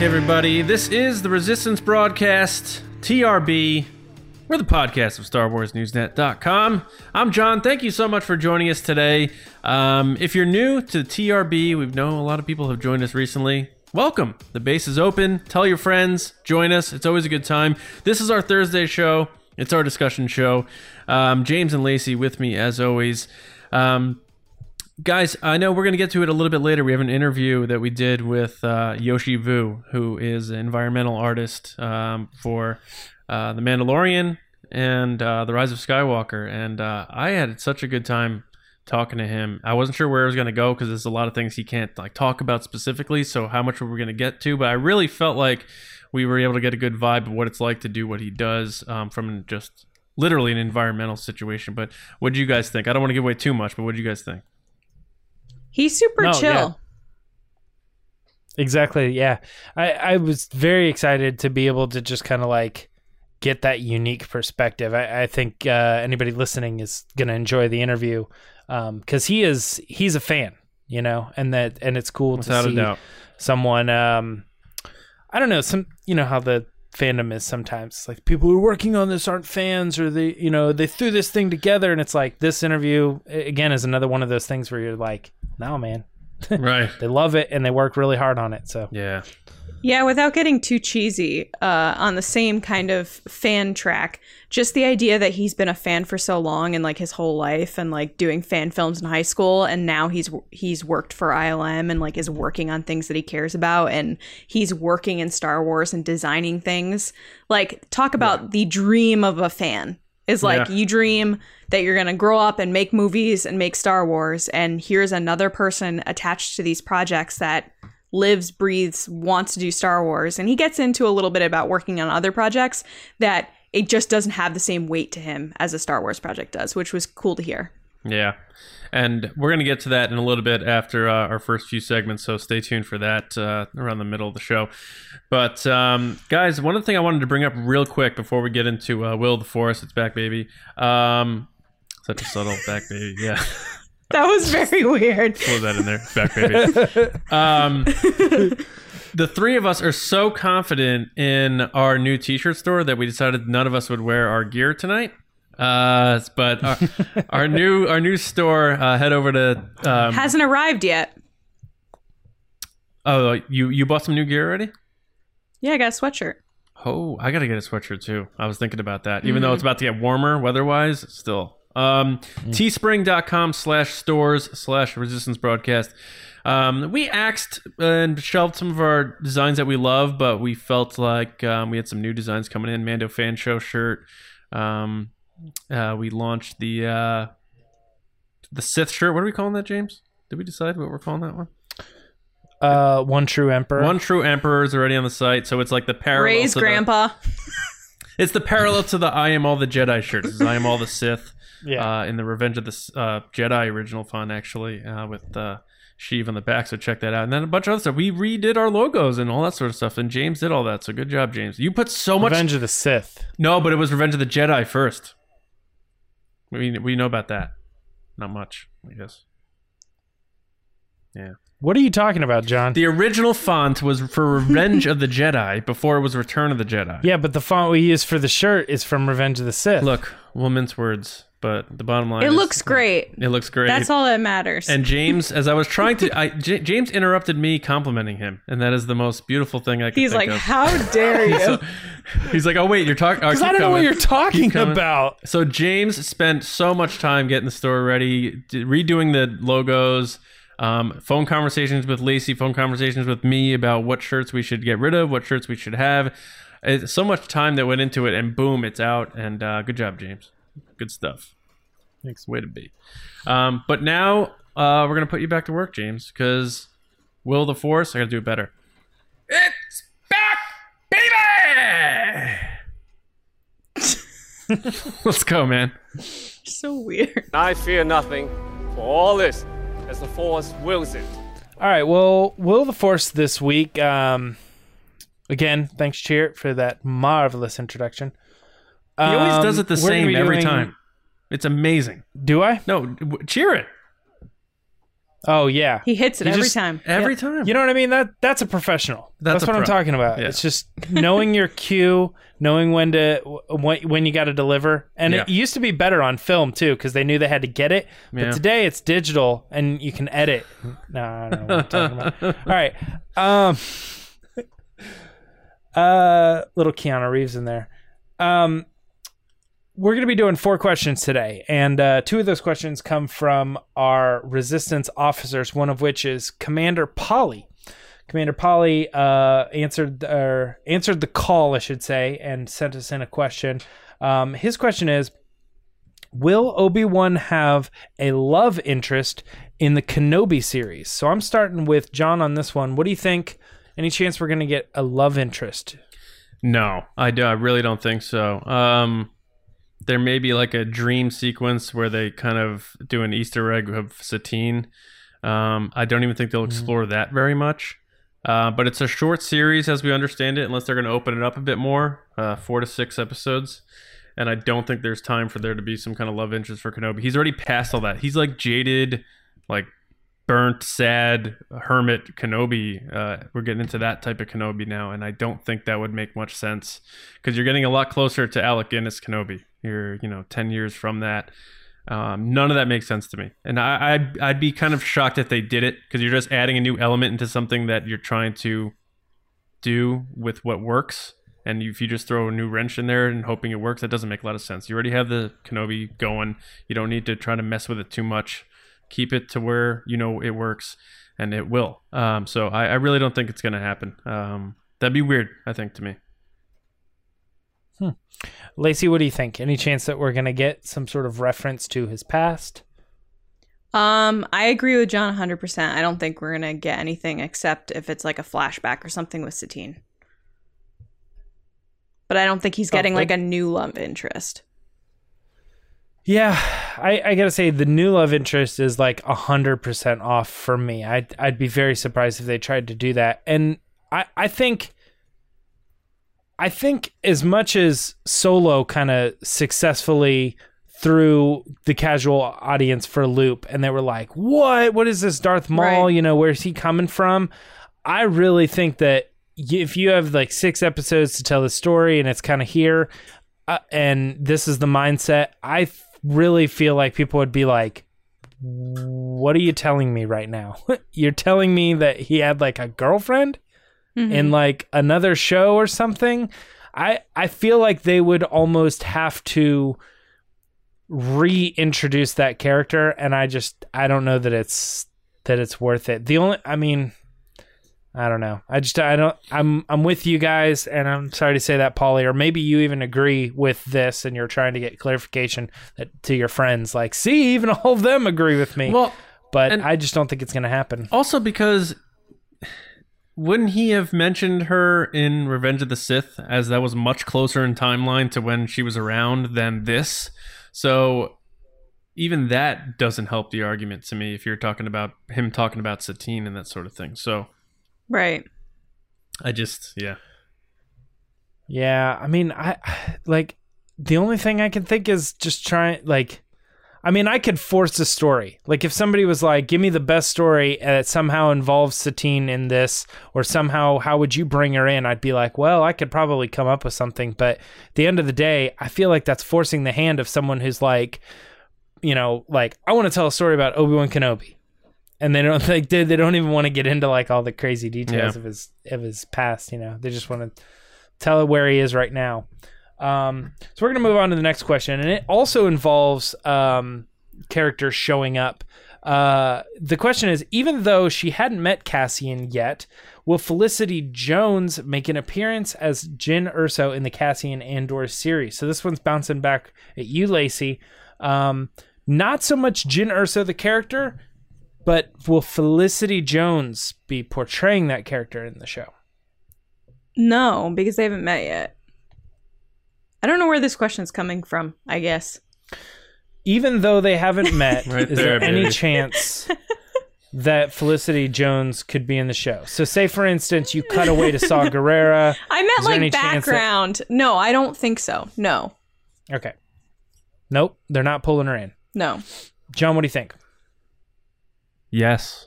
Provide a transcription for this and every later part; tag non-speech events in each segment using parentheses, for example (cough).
Back, everybody. This is the Resistance Broadcast, TRB. We're the podcast of StarWarsNewsNet.com. I'm John. Thank you so much for joining us today. Um, if you're new to TRB, we've know a lot of people have joined us recently. Welcome. The base is open. Tell your friends. Join us. It's always a good time. This is our Thursday show. It's our discussion show. Um, James and Lacey with me as always. Um, guys, I know we're going to get to it a little bit later. We have an interview that we did with uh, Yoshi Vu, who is an environmental artist um, for uh, The Mandalorian and uh, The Rise of Skywalker. And uh, I had such a good time talking to him. I wasn't sure where it was going to go because there's a lot of things he can't like talk about specifically. So how much were we going to get to? But I really felt like we were able to get a good vibe of what it's like to do what he does um, from just literally an environmental situation. But what do you guys think? I don't want to give away too much, but what do you guys think? He's super No, chill. yeah. Exactly. Yeah. I, I was very excited to be able to just kind of like get that unique perspective. I, I think uh, anybody listening is going to enjoy the interview because he is he's a fan, you know, and that and it's cool Without to see doubt. someone. Um, I don't know some you know how the fandom is sometimes like people who are working on this aren't fans or they you know they threw this thing together and it's like this interview again is another one of those things where you're like no man (laughs) Right. they love it and they work really hard on it. So Yeah. Yeah, without getting too cheesy, uh, on the same kind of fan track, just the idea that he's been a fan for so long and like his whole life, and like doing fan films in high school, and now he's he's worked for ILM and like is working on things that he cares about, and he's working in Star Wars and designing things. Like, talk about the dream of a fan is like Yeah. you dream that you're gonna grow up and make movies and make Star Wars, and here's another person attached to these projects that lives, breathes, wants to do Star Wars. And he gets into a little bit about working on other projects that it just doesn't have the same weight to him as a Star Wars project does, which was cool to hear. Yeah. And we're going to get to that in a little bit after uh, our first few segments, so stay tuned for that uh, around the middle of the show. But, um, guys, one other thing I wanted to bring up real quick before we get into uh, Will the Force, it's back, baby. Um, such a subtle back, baby. Yeah. (laughs) That was (laughs) very weird. Throw that in there. Back, baby. (laughs) Um, the three of us are so confident in our new t-shirt store that we decided none of us would wear our gear tonight. Uh, but our, (laughs) our new our new store, uh, head over to um, Hasn't arrived yet. Oh, you you bought some new gear already? Yeah, I got a sweatshirt. Oh, I gotta get a sweatshirt too. I was thinking about that. Even though it's about to get warmer weather-wise, still. Um, teespring.com slash stores slash resistance broadcast. Um, we axed and shelved some of our designs that we love, but we felt like um, we had some new designs coming in. Mando fan show shirt. Um, uh, we launched the uh, the Sith shirt. What are we calling that, James? Did we decide what we're calling that one? uh, one true emperor. One True Emperor is already on the site, so it's like the parallel. Rey's to the- grandpa. (laughs) it's the parallel to the I am all the Jedi shirt. I am all the Sith. Yeah. Uh, in the Revenge of the uh, Jedi original fun, actually, uh, with uh, Sheev on the back. So check that out. And then a bunch of other stuff. We redid our logos and all that sort of stuff. And James did all that. So good job, James. You put so much. Revenge of the Sith. No, but it was Revenge of the Jedi first. We we know about that. Not much, I guess. Yeah. What are you talking about, John? The original font was for Revenge of the Jedi before it was Return of the Jedi. yeah, but the font we use for the shirt is from Revenge of the Sith. Look, mince words, but the bottom line It is looks great. it looks great. That's all that matters. And James, as I was (laughs) trying to, I, J- James interrupted me complimenting him, and that is the most beautiful thing I could He's think like, of. "How (laughs) dare you?" So- he's like, "Oh wait, you're talking." because I don't know what you're talking about. So James spent so much time getting the store ready, d- redoing the logos, um, phone conversations with Lacey, phone conversations with me about what shirts we should get rid of, what shirts we should have. It's so much time that went into it, and boom, it's out. And uh, good job, James. Good stuff. Thanks. Way to be. Um, but now uh, we're gonna put you back to work, James, because Will the Force, I gotta do it better. It's back, baby. (laughs) Let's go, man. so weird. I fear nothing, for all this, as the Force wills it. All right. Well, Will the Force this week. Um, again, thanks, Cheer, for that marvelous introduction. He always Um, does it the we're same every doing- time. It's amazing. Do I? No, cheer it. Oh yeah. He hits it You every just- time. Every Yep. time. You know what I mean? That that's a professional. That's That's, a what I'm talking about. Yeah. It's just knowing your cue, knowing when to when, when you got to deliver. And Yeah. it used to be better on film too because they knew they had to get it. But Yeah. today it's digital and you can edit. (laughs) No, I don't know what I'm talking about. All right. Um (laughs) uh little Keanu Reeves in there. Um we're going to be doing four questions today, and uh, two of those questions come from our resistance officers. One of which is Commander Polly. Commander Polly uh, answered or answered the call, I should say, and sent us in a question. Um, his question is: Will Obi Wan have a love interest in the Kenobi series? So I'm starting with John on this one. What do you think? Any chance we're going to get a love interest? No, I do. I really don't think so. Um, there may be like a dream sequence where they kind of do an Easter egg of Satine. Um, I don't even think they'll explore that very much. Uh, but it's a short series, as we understand it, unless they're going to open it up a bit more, uh, four to six episodes. And I don't think there's time for there to be some kind of love interest for Kenobi. He's already past all that. He's like jaded, like burnt, sad hermit Kenobi. Uh, we're getting into that type of Kenobi now, and I don't think that would make much sense because you're getting a lot closer to Alec Guinness Kenobi. You're, you know, ten years from that. Um, none of that makes sense to me, and I, I'd, I'd be kind of shocked if they did it because you're just adding a new element into something that you're trying to do with what works. And if you just throw a new wrench in there and hoping it works, that doesn't make a lot of sense. You already have the Kenobi going. You don't need to try to mess with it too much. Keep it to where you know it works, and it will. Um, so I, I really don't think it's going to happen. Um, that'd be weird, I think, to me. Lacey, what do you think? Any chance that we're going to get some sort of reference to his past? Um, I agree with John 100%. I don't think we're going to get anything except if it's like a flashback or something with Satine. But I don't think he's Oh, getting like a new love interest. Yeah, I, I gotta say the new love interest is like hundred percent off for me. I'd I'd be very surprised if they tried to do that. And I I think I think as much as Solo kind of successfully threw the casual audience for a loop, and they were like, "What? What is this Darth Maul? Right. You know, where's he coming from?" I really think that if you have like six episodes to tell the story, and it's kind of here, uh, and this is the mindset, I th- really feel like people would be like, "What are you telling me right now? (laughs) You're telling me that he had like a girlfriend Mhm. in like another show or something?" I I feel like they would almost have to reintroduce that character, and I just I don't know that it's that it's worth it. The only I mean. I don't know. I just I don't I'm I'm with you guys and I'm sorry to say that Polly or maybe you even agree with this and you're trying to get clarification that, to your friends like see even all of them agree with me. Well, but I just don't think it's going to happen. Also, because wouldn't he have mentioned her in Revenge of the Sith, as that was much closer in timeline to when she was around than this? So even that doesn't help the argument to me if you're talking about him talking about Satine and that sort of thing. So Right. I just, yeah. Yeah, I mean I like the only thing I can think is just trying like I mean, I could force a story. Like if somebody was like, "Give me the best story that somehow involves Satine in this, or somehow how would you bring her in?" I'd be like, "Well, I could probably come up with something." But at the end of the day, I feel like that's forcing the hand of someone who's like, you know, like I want to tell a story about Obi Wan Kenobi, and they don't (laughs) like they, they don't even want to get into like all the crazy details Yeah. of his of his past. You know, they just want to tell where he is right now. Um, so we're gonna move on to the next question, and it also involves um, characters showing up. Uh, the question is: even though she hadn't met Cassian yet, will Felicity Jones make an appearance as Jyn Erso in the Cassian Andor series? So this one's bouncing back at you, Lacey. Um, not so much Jyn Erso the character, but will Felicity Jones be portraying that character in the show? No, because they haven't met yet. I don't know where this question's coming from, I guess. even though they haven't (laughs) met, Right is there, there any chance (laughs) that Felicity Jones could be in the show? So, say for instance, you cut away to Saw (laughs) Gerrera. I meant Is there any like chance that- background. No, I don't think so. No. Okay. Nope, they're not pulling her in. No. John, what do you think? Yes.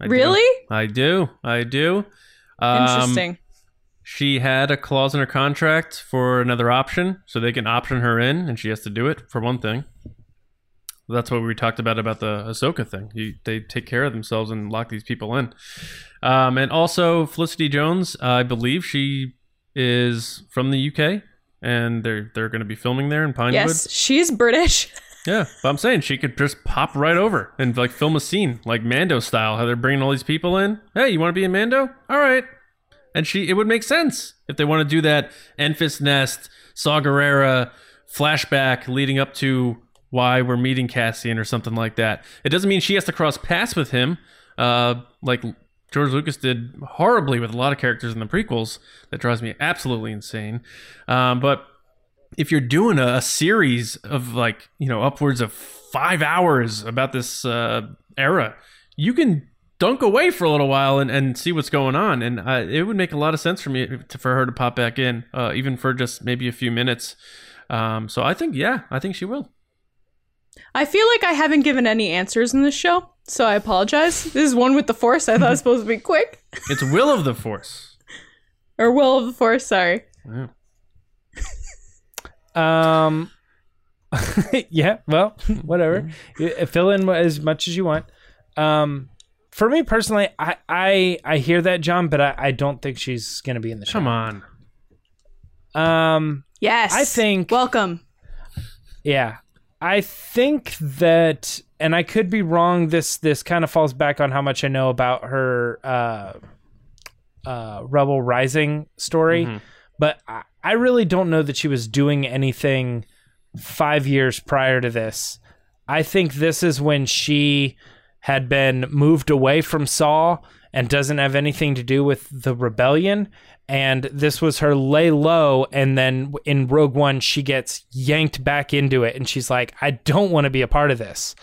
I do. really? I do. I do. Um, Interesting. She had a clause in her contract for another option, so they can option her in, and she has to do it for one thing. That's what we talked about about the Ahsoka thing. You, they take care of themselves and lock these people in. Um, and also Felicity Jones, I believe she is from the UK, and they're they're going to be filming there in Pinewood. yes, she's British. (laughs) Yeah, but I'm saying she could just pop right over and like film a scene like Mando style. How they're bringing all these people in. Hey, you want to be in Mando? All right. And she, it would make sense if they want to do that Enfys Nest, Saw Gerrera flashback leading up to why we're meeting Cassian or something like that. It doesn't mean she has to cross paths with him, uh, like George Lucas did horribly with a lot of characters in the prequels. That drives me absolutely insane. Um, but if you're doing a, a series of like you know upwards of five hours about this uh, era, you can dunk away for a little while and, and see what's going on, and uh, it would make a lot of sense for me to, for her to pop back in, uh, even for just maybe a few minutes. Um, so I think yeah, I think she will. I feel like I haven't given any answers in this show, so I apologize. This is one with the Force. I thought it was (laughs) supposed to be quick. It's Will of the Force. (laughs) Or Will of the Force, sorry. Yeah. Um, (laughs) yeah, well, whatever. Fill in as much as you want. Um, for me personally, I I, I hear that, John, but I, I don't think she's gonna be in the show. Come on. Um, Yes. I think- Welcome. yeah, I think that, and I could be wrong. This this kind of falls back on how much I know about her uh, uh, Rebel Rising story, Mhm. but I, I really don't know that she was doing anything five years prior to this. I think this is when she had been moved away from Saw and doesn't have anything to do with the rebellion. And this was her lay low. And then in Rogue One, she gets yanked back into it. And she's like, I don't want to be a part of this.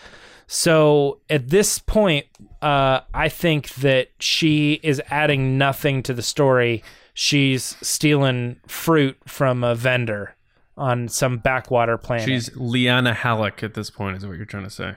So at this point, uh, I think that she is adding nothing to the story. She's stealing fruit from a vendor on some backwater planet. She's Liana Hallik at this point, is what you're trying to say.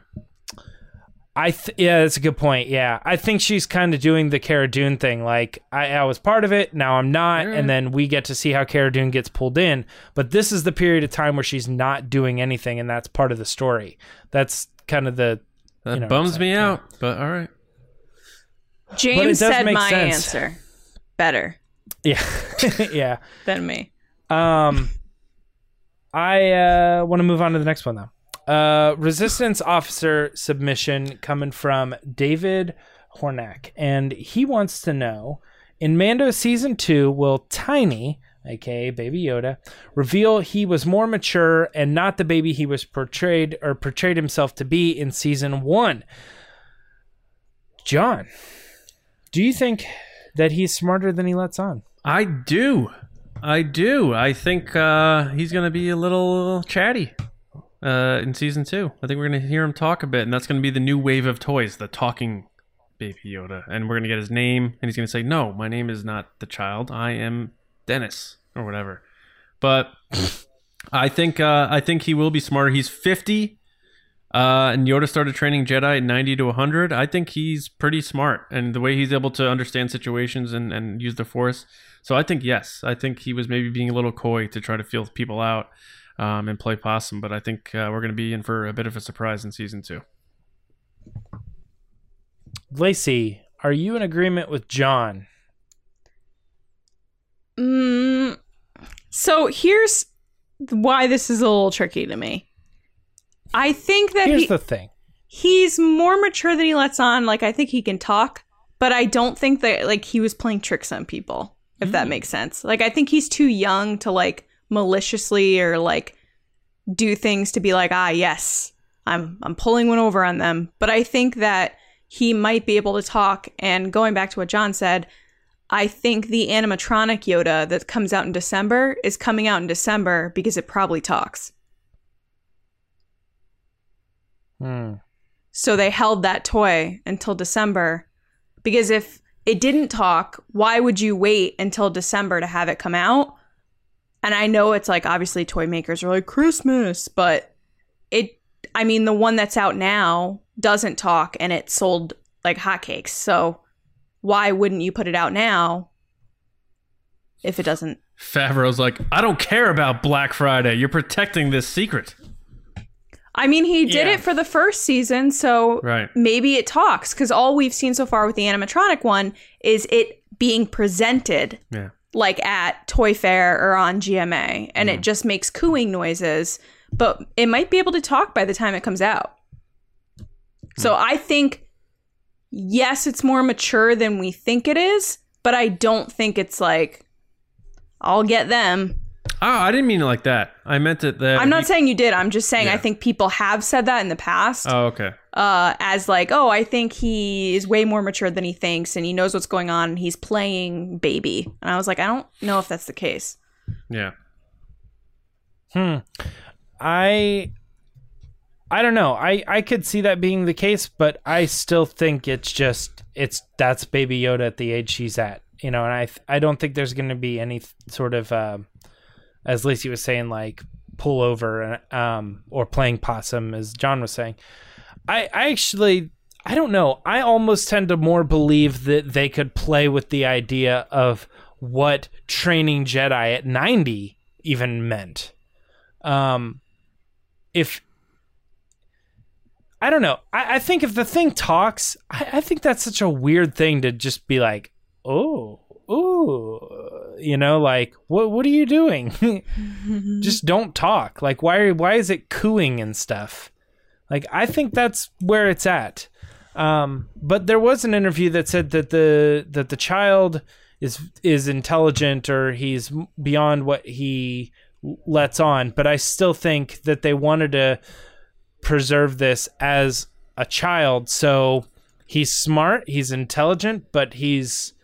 I th- yeah, that's a good point. Yeah, I think she's kind of doing the Cara Dune thing. Like I, I was part of it, now I'm not, Yeah. and then we get to see how Cara Dune gets pulled in. But this is the period of time where she's not doing anything, and that's part of the story. That's kind of the That You know, bums me like, out, but all right. James does said my sense. answer better yeah (laughs) yeah. than me. Um, I uh, want to move on to the next one though. Uh, resistance officer submission coming from David Hornack, and he wants to know: In Mando season two, will Tiny, aka Baby Yoda, reveal he was more mature and not the baby he was portrayed or portrayed himself to be in season one? John, do you think that he's smarter than he lets on? I do. I do. I think uh, he's going to be a little chatty uh, in season two. I think we're to hear him talk a bit, and that's to be the new wave of toys, the talking baby Yoda. And we're to get his name, and he's to say, No, my name is not the child. I am Dennis, or whatever. But I think uh, I think he will be smarter. He's 50. Uh, and Yoda started training Jedi at 90 to 100. I think he's pretty smart, and the way he's able to understand situations and, and use the Force. So I think yes, I think he was maybe being a little coy to try to feel people out um, and play possum. But I think uh, we're going to be in for a bit of a surprise in season two. Lacey, are you in agreement with John? Mm, so here's why this is a little tricky to me. I think that Here's he, the thing. he's more mature than he lets on. Like I think he can talk, but I don't think that like he was playing tricks on people. If that makes sense. Like I think he's too young to like maliciously or like do things to be like ah yes I'm I'm pulling one over on them. But I think that he might be able to talk. And going back to what John said, I think the animatronic Yoda that comes out in December is coming out in December because it probably talks. Hmm. So they held that toy until December because if it didn't talk, why would you wait until December to have it come out? And I know it's like obviously toy makers are like Christmas, but it I mean the one that's out now doesn't talk and it sold like hotcakes. So why wouldn't you put it out now if it doesn't? Favreau's like, I don't care about Black Friday. You're protecting this secret. I mean, he did Yeah. it for the first season, so Right. maybe it talks because all we've seen so far with the animatronic one is it being presented Yeah. Like at Toy Fair or on GMA, and it mm. just makes cooing noises, but it might be able to talk by the time it comes out. So mm. I think, yes, it's more mature than we think it is, but I don't think it's like, I'll get them. Oh, I didn't mean it like that. I meant it that. I'm not he- saying you did. I'm just saying I think people have said that in the past. Oh, okay. Uh, as like, oh, I think he is way more mature than he thinks, and he knows what's going on, and he's playing baby. And I was like, I don't know if that's the case. Yeah. Hmm. I I don't know. I I could see that being the case, but I still think it's just it's that's Baby Yoda at the age she's at. You know, and I I don't think there's going to be any sort of um as Lacey was saying like pull over um or playing possum as John was saying. I I actually I don't know. I almost tend to more believe that they could play with the idea of what training Jedi at 90 even meant. Um if i don't know. I, I think if the thing talks I, I think that's such a weird thing to just be like oh oh you know like what what are you doing? (laughs) Just don't talk. Like why why is it cooing and stuff like i think that's where it's at. Um but there was an interview that said that the that the child is is intelligent or he's beyond what he lets on. But i still think that they wanted to preserve this as a child. So he's smart he's intelligent but he's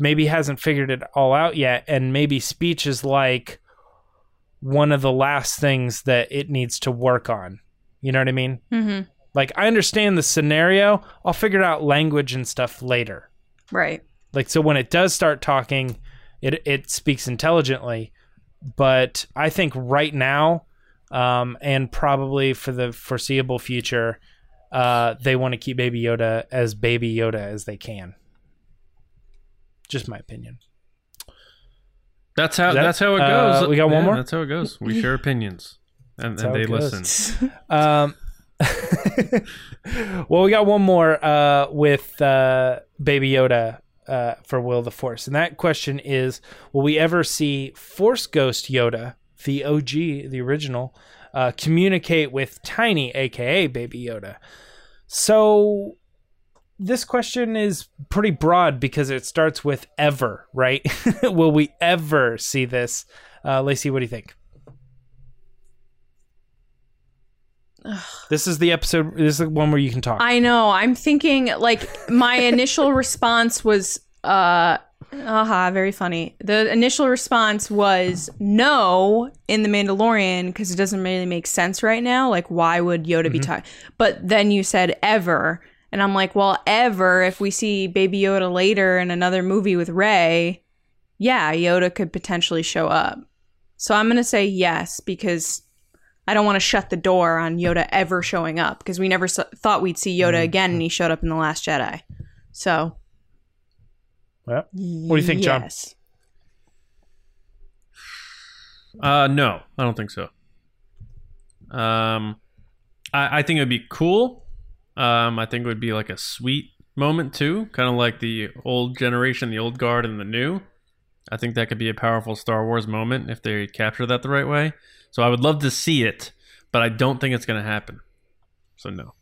maybe hasn't figured it all out yet. And maybe speech is like one of the last things that it needs to work on you know what i mean Mm-hmm. like i understand the scenario i'll figure out language and stuff later Right. like so when it does start talking it it speaks intelligently but i think right now um and probably for the foreseeable future uh they want to keep baby yoda as baby yoda as they can just my opinion That's how. Is that- that's how it uh, goes. we got one Yeah, more? That's how it goes. We (laughs) share opinions, and, and they listen. (laughs) Um, (laughs) well, we got one more uh, with uh, Baby Yoda uh, for Will of the Force, and that question is: Will we ever see Force Ghost Yoda, the OG, the original, uh, communicate with Tiny, aka Baby Yoda? So. This question is pretty broad because it starts with ever, right? (laughs) Will we ever see this? Uh, Lacey, what do you think? This is the episode. This is the one where you can talk. I know. I'm thinking like my (laughs) initial response was uh aha, very funny. The initial response was no in the Mandalorian because it doesn't really make sense right now. Like why would Yoda be talking? But then you said ever. And I'm like, well, ever if we see Baby Yoda later in another movie with Rey, yeah, Yoda could potentially show up. So I'm going to say yes because I don't want to shut the door on Yoda ever showing up because we never s- thought we'd see Yoda again, and he showed up in the Last Jedi. So, Well, what do you think, John? yes. Uh, no, I don't think so. Um, I, I think it would be cool. Um, I think it would be like a sweet moment too, kind of like the old generation, the old guard, and the new. I think that could be a powerful Star Wars moment if they capture that the right way. So I would love to see it, but I don't think it's going to happen. So no.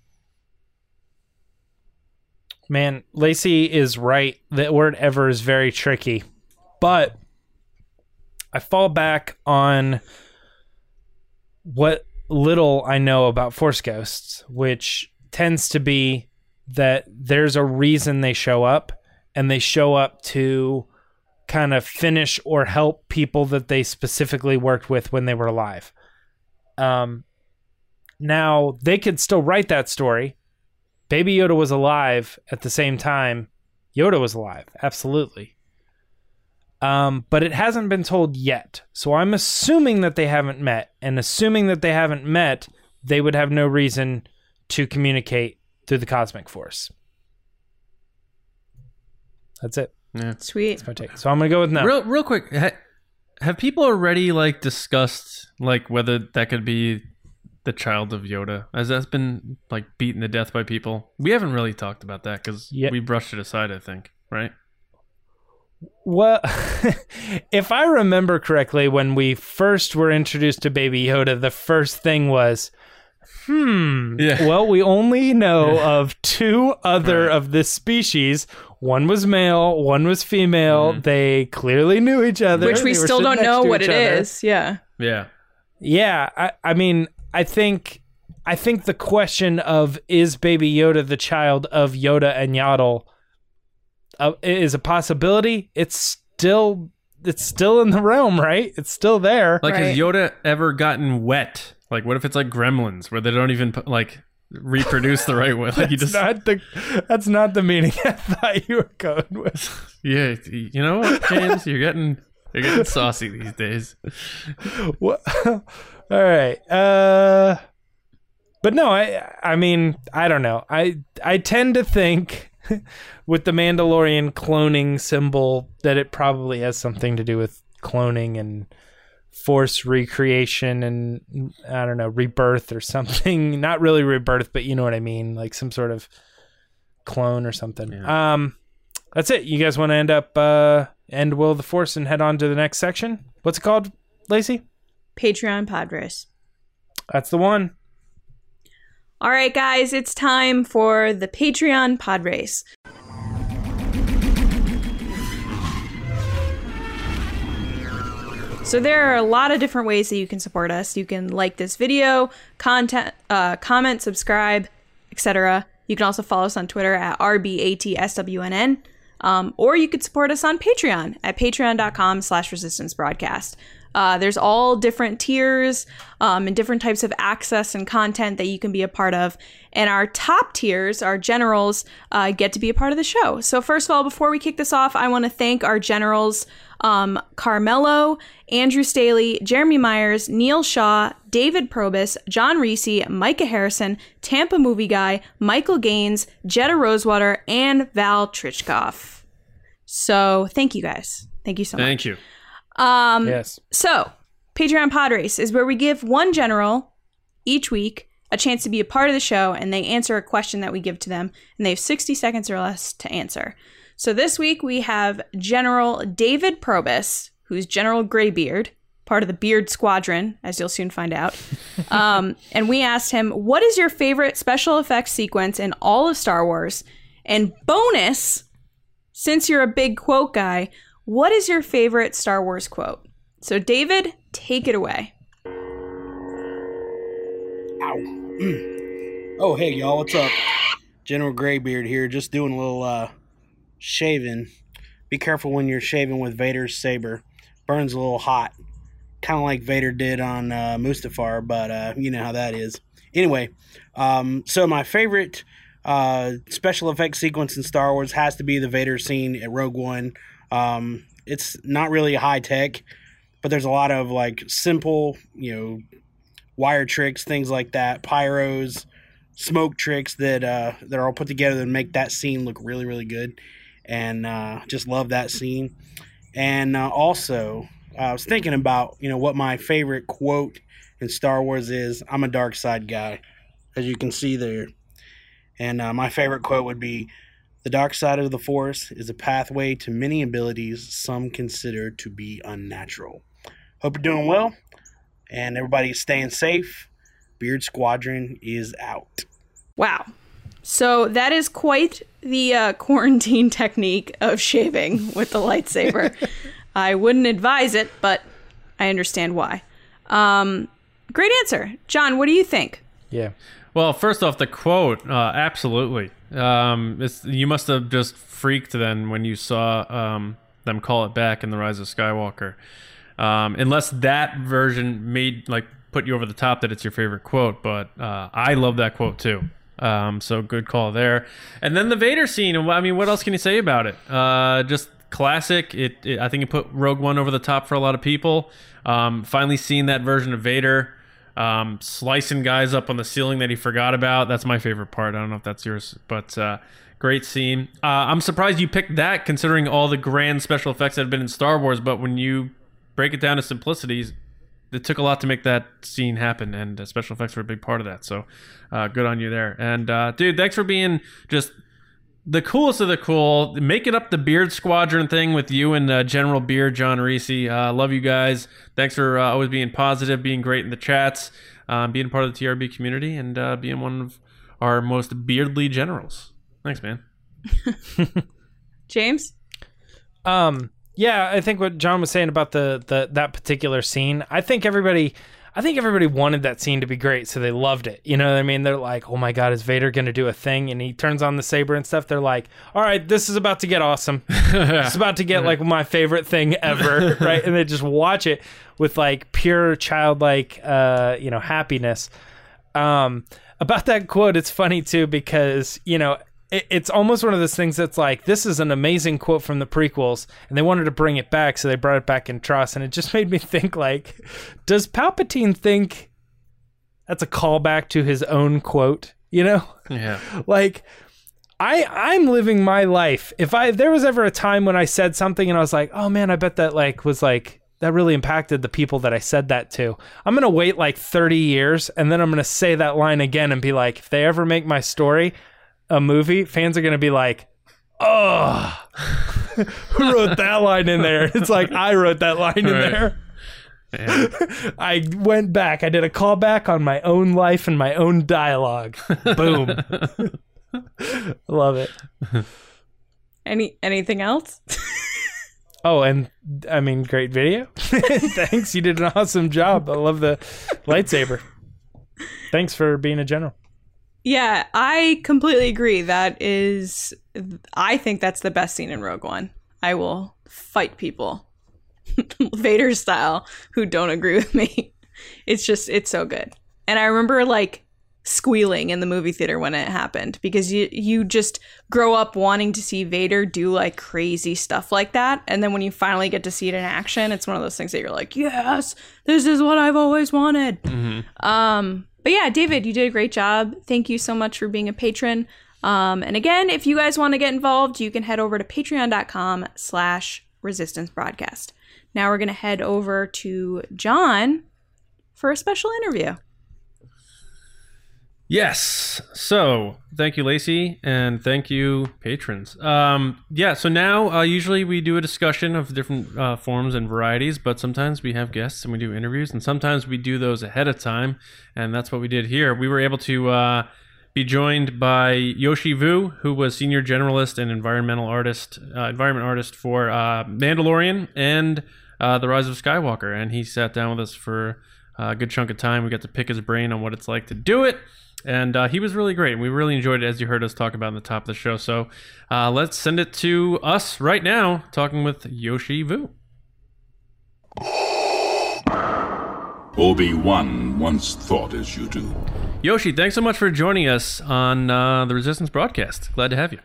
Man, Lacey is right. The word ever is very tricky. But I fall back on what little I know about Force Ghosts, which tends to be that there's a reason they show up and they show up to kind of finish or help people that they specifically worked with when they were alive. Um now they could still write that story Baby Yoda was alive at the same time Yoda was alive. Absolutely. Um, but it hasn't been told yet. So I'm assuming that they haven't met. And assuming that they haven't met, they would have no reason to communicate through the cosmic force. That's it. Yeah. Sweet. That's my take. So I'm gonna go with no. Real, real quick, ha- have people already like discussed like whether that could be the child of Yoda? Has that been like beaten to death by people? We haven't really talked about that because Yeah. we brushed it aside. I think, right? Well, (laughs) if I remember correctly, when we first were introduced to Baby Yoda, the first thing was, hmm, Yeah. well, we only know Yeah. of two other Right. of this species. One was male, one was female. Mhm. They clearly knew each other. Which we They still don't know what each it other. is. Yeah. Yeah. Yeah, I, I mean, I think, I think the question of is Baby Yoda the child of Yoda and Yaddle uh, is a possibility. It's still, it's still in the realm, right? It's still there. Like, has Yoda ever gotten wet? Like, what if it's like Gremlins, where they don't even like reproduce the right way? (laughs) Like, you that's just not the, that's not the meaning (laughs) I thought you were going with. (laughs) yeah, you know what, James, you're getting you're getting saucy these days. What? All right. Uh, but no, I, I mean, I don't know. I, I tend to think with the Mandalorian cloning symbol that it probably has something to do with cloning and force recreation and I don't know, rebirth or something. (laughs) Not really rebirth, but you know what I mean, like some sort of clone or something. Yeah. Um, that's it. You guys want to end up uh, end Will of the Force and head on to the next section? What's it called, Lacey? Patreon Pod Race. That's the one. All right, guys, it's time for the Patreon pod race. So there are a lot of different ways that you can support us. You can like this video, content, uh, comment, subscribe, etc. You can also follow us on Twitter at rbatswnn, um, or you could support us on Patreon at patreon.com slash resistance broadcast. Uh, there's all different tiers um, and different types of access and content that you can be a part of. And our top tiers, our generals, uh, get to be a part of the show. So, first of all, before we kick this off, I want to thank our generals um, Carmelo, Andrew Staley, Jeremy Myers, Neil Shaw, David Probus, John Reese, Micah Harrison, Tampa Movie Guy, Michael Gaines, Jetta Rosewater, and Val Trichkoff. So, thank you guys. Thank you so much. Thank you. Um, Yes. so, Patreon Pod Race is where we give one general each week a chance to be a part of the show and they answer a question that we give to them, and they have 60 seconds or less to answer. So, this week we have General David Probus, who's General Graybeard, part of the Beard Squadron, as you'll soon find out. (laughs) um, and we asked him, What is your favorite special effects sequence in all of Star Wars? And bonus, since you're a big quote guy, what is your favorite Star Wars quote? So, David, take it away. Ow. (clears throat) oh, hey, y'all, what's up? General Graybeard here, just doing a little uh, shaving. Be careful when you're shaving with Vader's saber. Burns a little hot. Kind of like Vader did on uh, Mustafar, but uh, you know how that is. Anyway, um, so my favorite uh, special effects sequence in Star Wars has to be the Vader scene at Rogue One. Um, it's not really high tech, but there's a lot of like simple, you know, wire tricks, things like that, pyros, smoke tricks that uh, that are all put together and make that scene look really, really good. And uh, just love that scene. And uh, also, I was thinking about you know what my favorite quote in Star Wars is. I'm a dark side guy, as you can see there. And uh, my favorite quote would be, "The dark side of the Force is a pathway to many abilities some consider to be unnatural." Hope you're doing well and everybody's staying safe. Beard Squadron is out. Wow. So, that is quite the uh, quarantine (laughs) technique of shaving with the lightsaber. (laughs) I wouldn't advise it, but I understand why. Um, great answer. John, what do you think? Yeah. Well, first off, the quote, uh, absolutely. Um, it's, you must have just freaked then when you saw um, them call it back in the Rise of Skywalker. Um, unless that version made like put you over the top that it's your favorite quote, but uh, I love that quote too. Um, so good call there. And then the Vader scene. I mean, what else can you say about it? Uh, just classic. It, it I think it put Rogue One over the top for a lot of people. Um, finally seeing that version of Vader um, slicing guys up on the ceiling that he forgot about. That's my favorite part. I don't know if that's yours, but uh, great scene. Uh, I'm surprised you picked that, considering all the grand special effects that have been in Star Wars. But when you break it down to simplicities, it took a lot to make that scene happen, and uh, special effects were a big part of that. So, uh, good on you there. And uh, dude, thanks for being just the coolest of the cool, making up the Beard Squadron thing with you and uh, General Beard John Reese. Uh, love you guys. Thanks for uh, always being positive, being great in the chats, um, being part of the TRB community, and uh, being one of our most beardly generals. Thanks, man. (laughs) James? Um, yeah, I think what John was saying about the, the that particular scene, I think everybody I think everybody wanted that scene to be great, so they loved it. You know what I mean? They're like, "Oh my god, is Vader going to do a thing?" And he turns on the saber and stuff. They're like, "All right, this is about to get awesome. (laughs) it's about to get like my favorite thing ever, (laughs) right?" And they just watch it with like pure childlike, uh, you know, happiness. Um, about that quote, it's funny too because you know it, it's almost one of those things that's like this is an amazing quote from the prequels and they wanted to bring it back so they brought it back in TROS and it just (laughs) made me think like does palpatine think that's a callback to his own quote you know Yeah. (laughs) like I I'm living my life. If I if there was ever a time when I said something and I was like, "Oh man, I bet that like was like that really impacted the people that I said that to." I'm going to wait like 30 years and then I'm going to say that line again and be like, "If they ever make my story a movie, fans are going to be like, "Oh, (laughs) who wrote that line in there?" It's like I wrote that line in Right. there. Man. (laughs) I went back. I did a callback on my own life and my own dialogue. Boom. (laughs) Love it. Any anything else? Oh, and I mean, great video. Thanks. You did an awesome job. I love the lightsaber. Thanks for being a general. Yeah, I completely agree. That is I think that's the best scene in Rogue One. I will fight people (laughs) Vader style who don't agree with me. (laughs) It's just it's so good. And I remember like squealing in the movie theater when it happened because you you just grow up wanting to see Vader do like crazy stuff like that and then when you finally get to see it in action it's one of those things that you're like yes this is what I've always wanted um but yeah David you did a great job. Thank you so much for being a patron. Um and again if you guys want to get involved you can head over to patreon.com slash resistance broadcast. Now we're gonna head over to John for a special interview Yes. So thank you, Lacey, and thank you, patrons. Um, yeah. So now, uh, usually we do a discussion of different uh, forms and varieties, but sometimes we have guests and we do interviews, and sometimes we do those ahead of time, and that's what we did here. We were able to uh, be joined by Yoshi Vu, who was senior generalist and environmental artist, uh, environment artist for uh, Mandalorian and uh, The Rise of Skywalker, and he sat down with us for a good chunk of time. We got to pick his brain on what it's like to do it. And uh, he was really great. We really enjoyed it, as you heard us talk about in the top of the show. So uh, let's send it to us right now, talking with Yoshi Vu. Obi-Wan once thought as you do. Yoshi, thanks so much for joining us on uh, the Resistance broadcast. Glad to have you.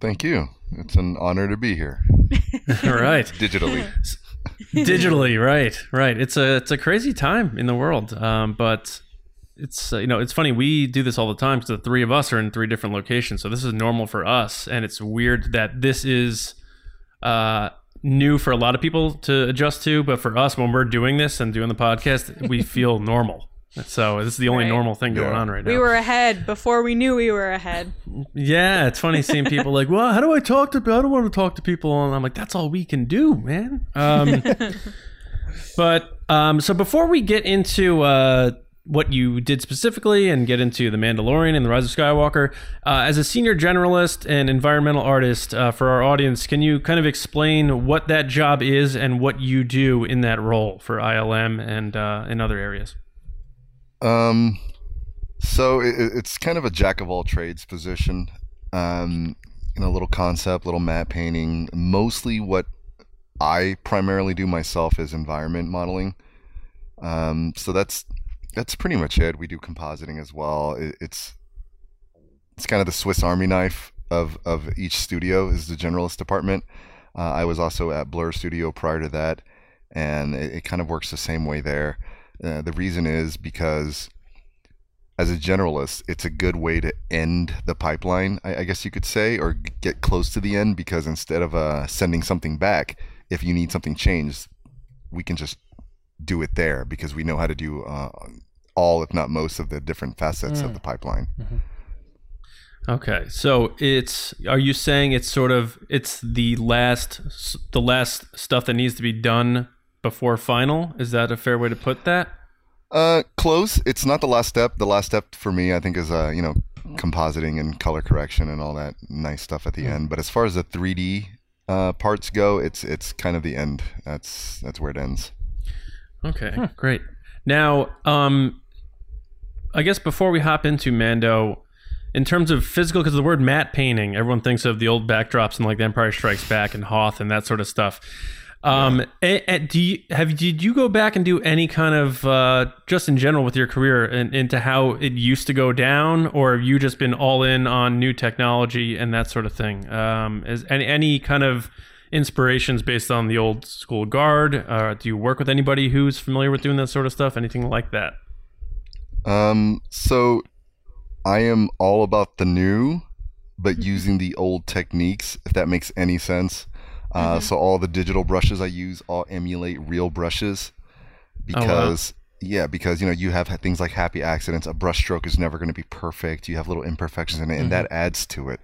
Thank you. It's an honor to be here All (laughs) (laughs) right. digitally. digitally right right it's a it's a crazy time in the world um, but it's uh, you know it's funny we do this all the time because the three of us are in three different locations so this is normal for us and it's weird that this is uh, new for a lot of people to adjust to but for us when we're doing this and doing the podcast we (laughs) feel normal so this is the only Right. normal thing going Yeah. on right now we were ahead before we knew we were ahead yeah, it's funny seeing people like, well, how do I talk to people? I don't want to talk to people. And I'm like, that's all we can do, man. Um, (laughs) but um, so before we get into uh, what you did specifically and get into The Mandalorian and The Rise of Skywalker, uh, as a senior generalist and environmental artist uh, for our audience, can you kind of explain what that job is and what you do in that role for ILM and uh, in other areas? Um, so it, it- it's kind of a jack of all trades position. Um, you know, little concept, little matte painting. Mostly what I primarily do myself is environment modeling. Um, so that's that's pretty much it. We do compositing as well. It, it's it's kind of the Swiss Army knife of of each studio is the generalist department. Uh, I was also at Blur Studio prior to that, and it, it kind of works the same way there. Uh, the reason is because as a generalist, it's a good way to end the pipeline, I, I guess you could say, or get close to the end because instead of uh, sending something back, if you need something changed, we can just do it there because we know how to do uh, all, if not most, of the different facets of the pipeline. Okay, so it's are you saying it's sort of it's the last the last stuff that needs to be done before final? Is that a fair way to put that? Uh, close. It's not the last step. The last step for me, I think, is uh, you know, compositing and color correction and all that nice stuff at the end. But as far as the 3D uh, parts go, it's it's kind of the end. That's that's where it ends. Okay, great. Now, um, I guess before we hop into Mando, in terms of physical, because the word matte painting, everyone thinks of the old backdrops and like The Empire Strikes Back and Hoth and that sort of stuff. Um, a- a- do you have did you go back and do any kind of uh, just in general with your career and into how it used to go down, or have you just been all in on new technology and that sort of thing? Um, is any any kind of inspirations based on the old school guard? Uh, do you work with anybody who's familiar with doing that sort of stuff? Anything like that? Um, so I am all about the new, but using the old techniques, if that makes any sense. Uh, So all the digital brushes I use all emulate real brushes because yeah, because you know you have things like happy accidents. A brush stroke is never going to be perfect. You have little imperfections in it, and that adds to it.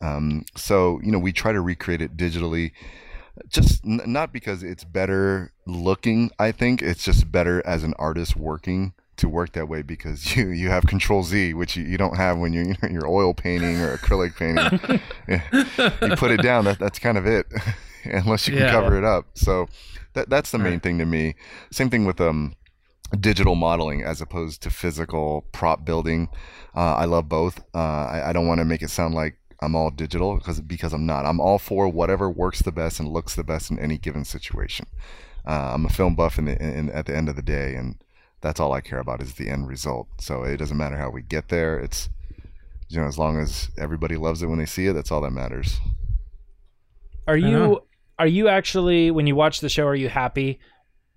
Um, so you know we try to recreate it digitally just n- not because it's better looking i think it's just better as an artist working to work that way because (laughs) you you have control z which you, you don't have when you're you (laughs) know, you're oil painting or acrylic painting (laughs) Yeah. you put it down that, that's kind of it unless you can Yeah. cover it up so that that's the main thing to me same thing with um digital modeling as opposed to physical prop building. Uh, I love both. Uh, I, I don't want to make it sound like I'm all digital because because I'm not. I'm all for whatever works the best and looks the best in any given situation. Uh, I'm a film buff in the, in, at the end of the day, and that's all I care about is the end result. So it doesn't matter how we get there. It's you know as long as everybody loves it when they see it, that's all that matters. Are you know. are you actually when you watch the show are you happy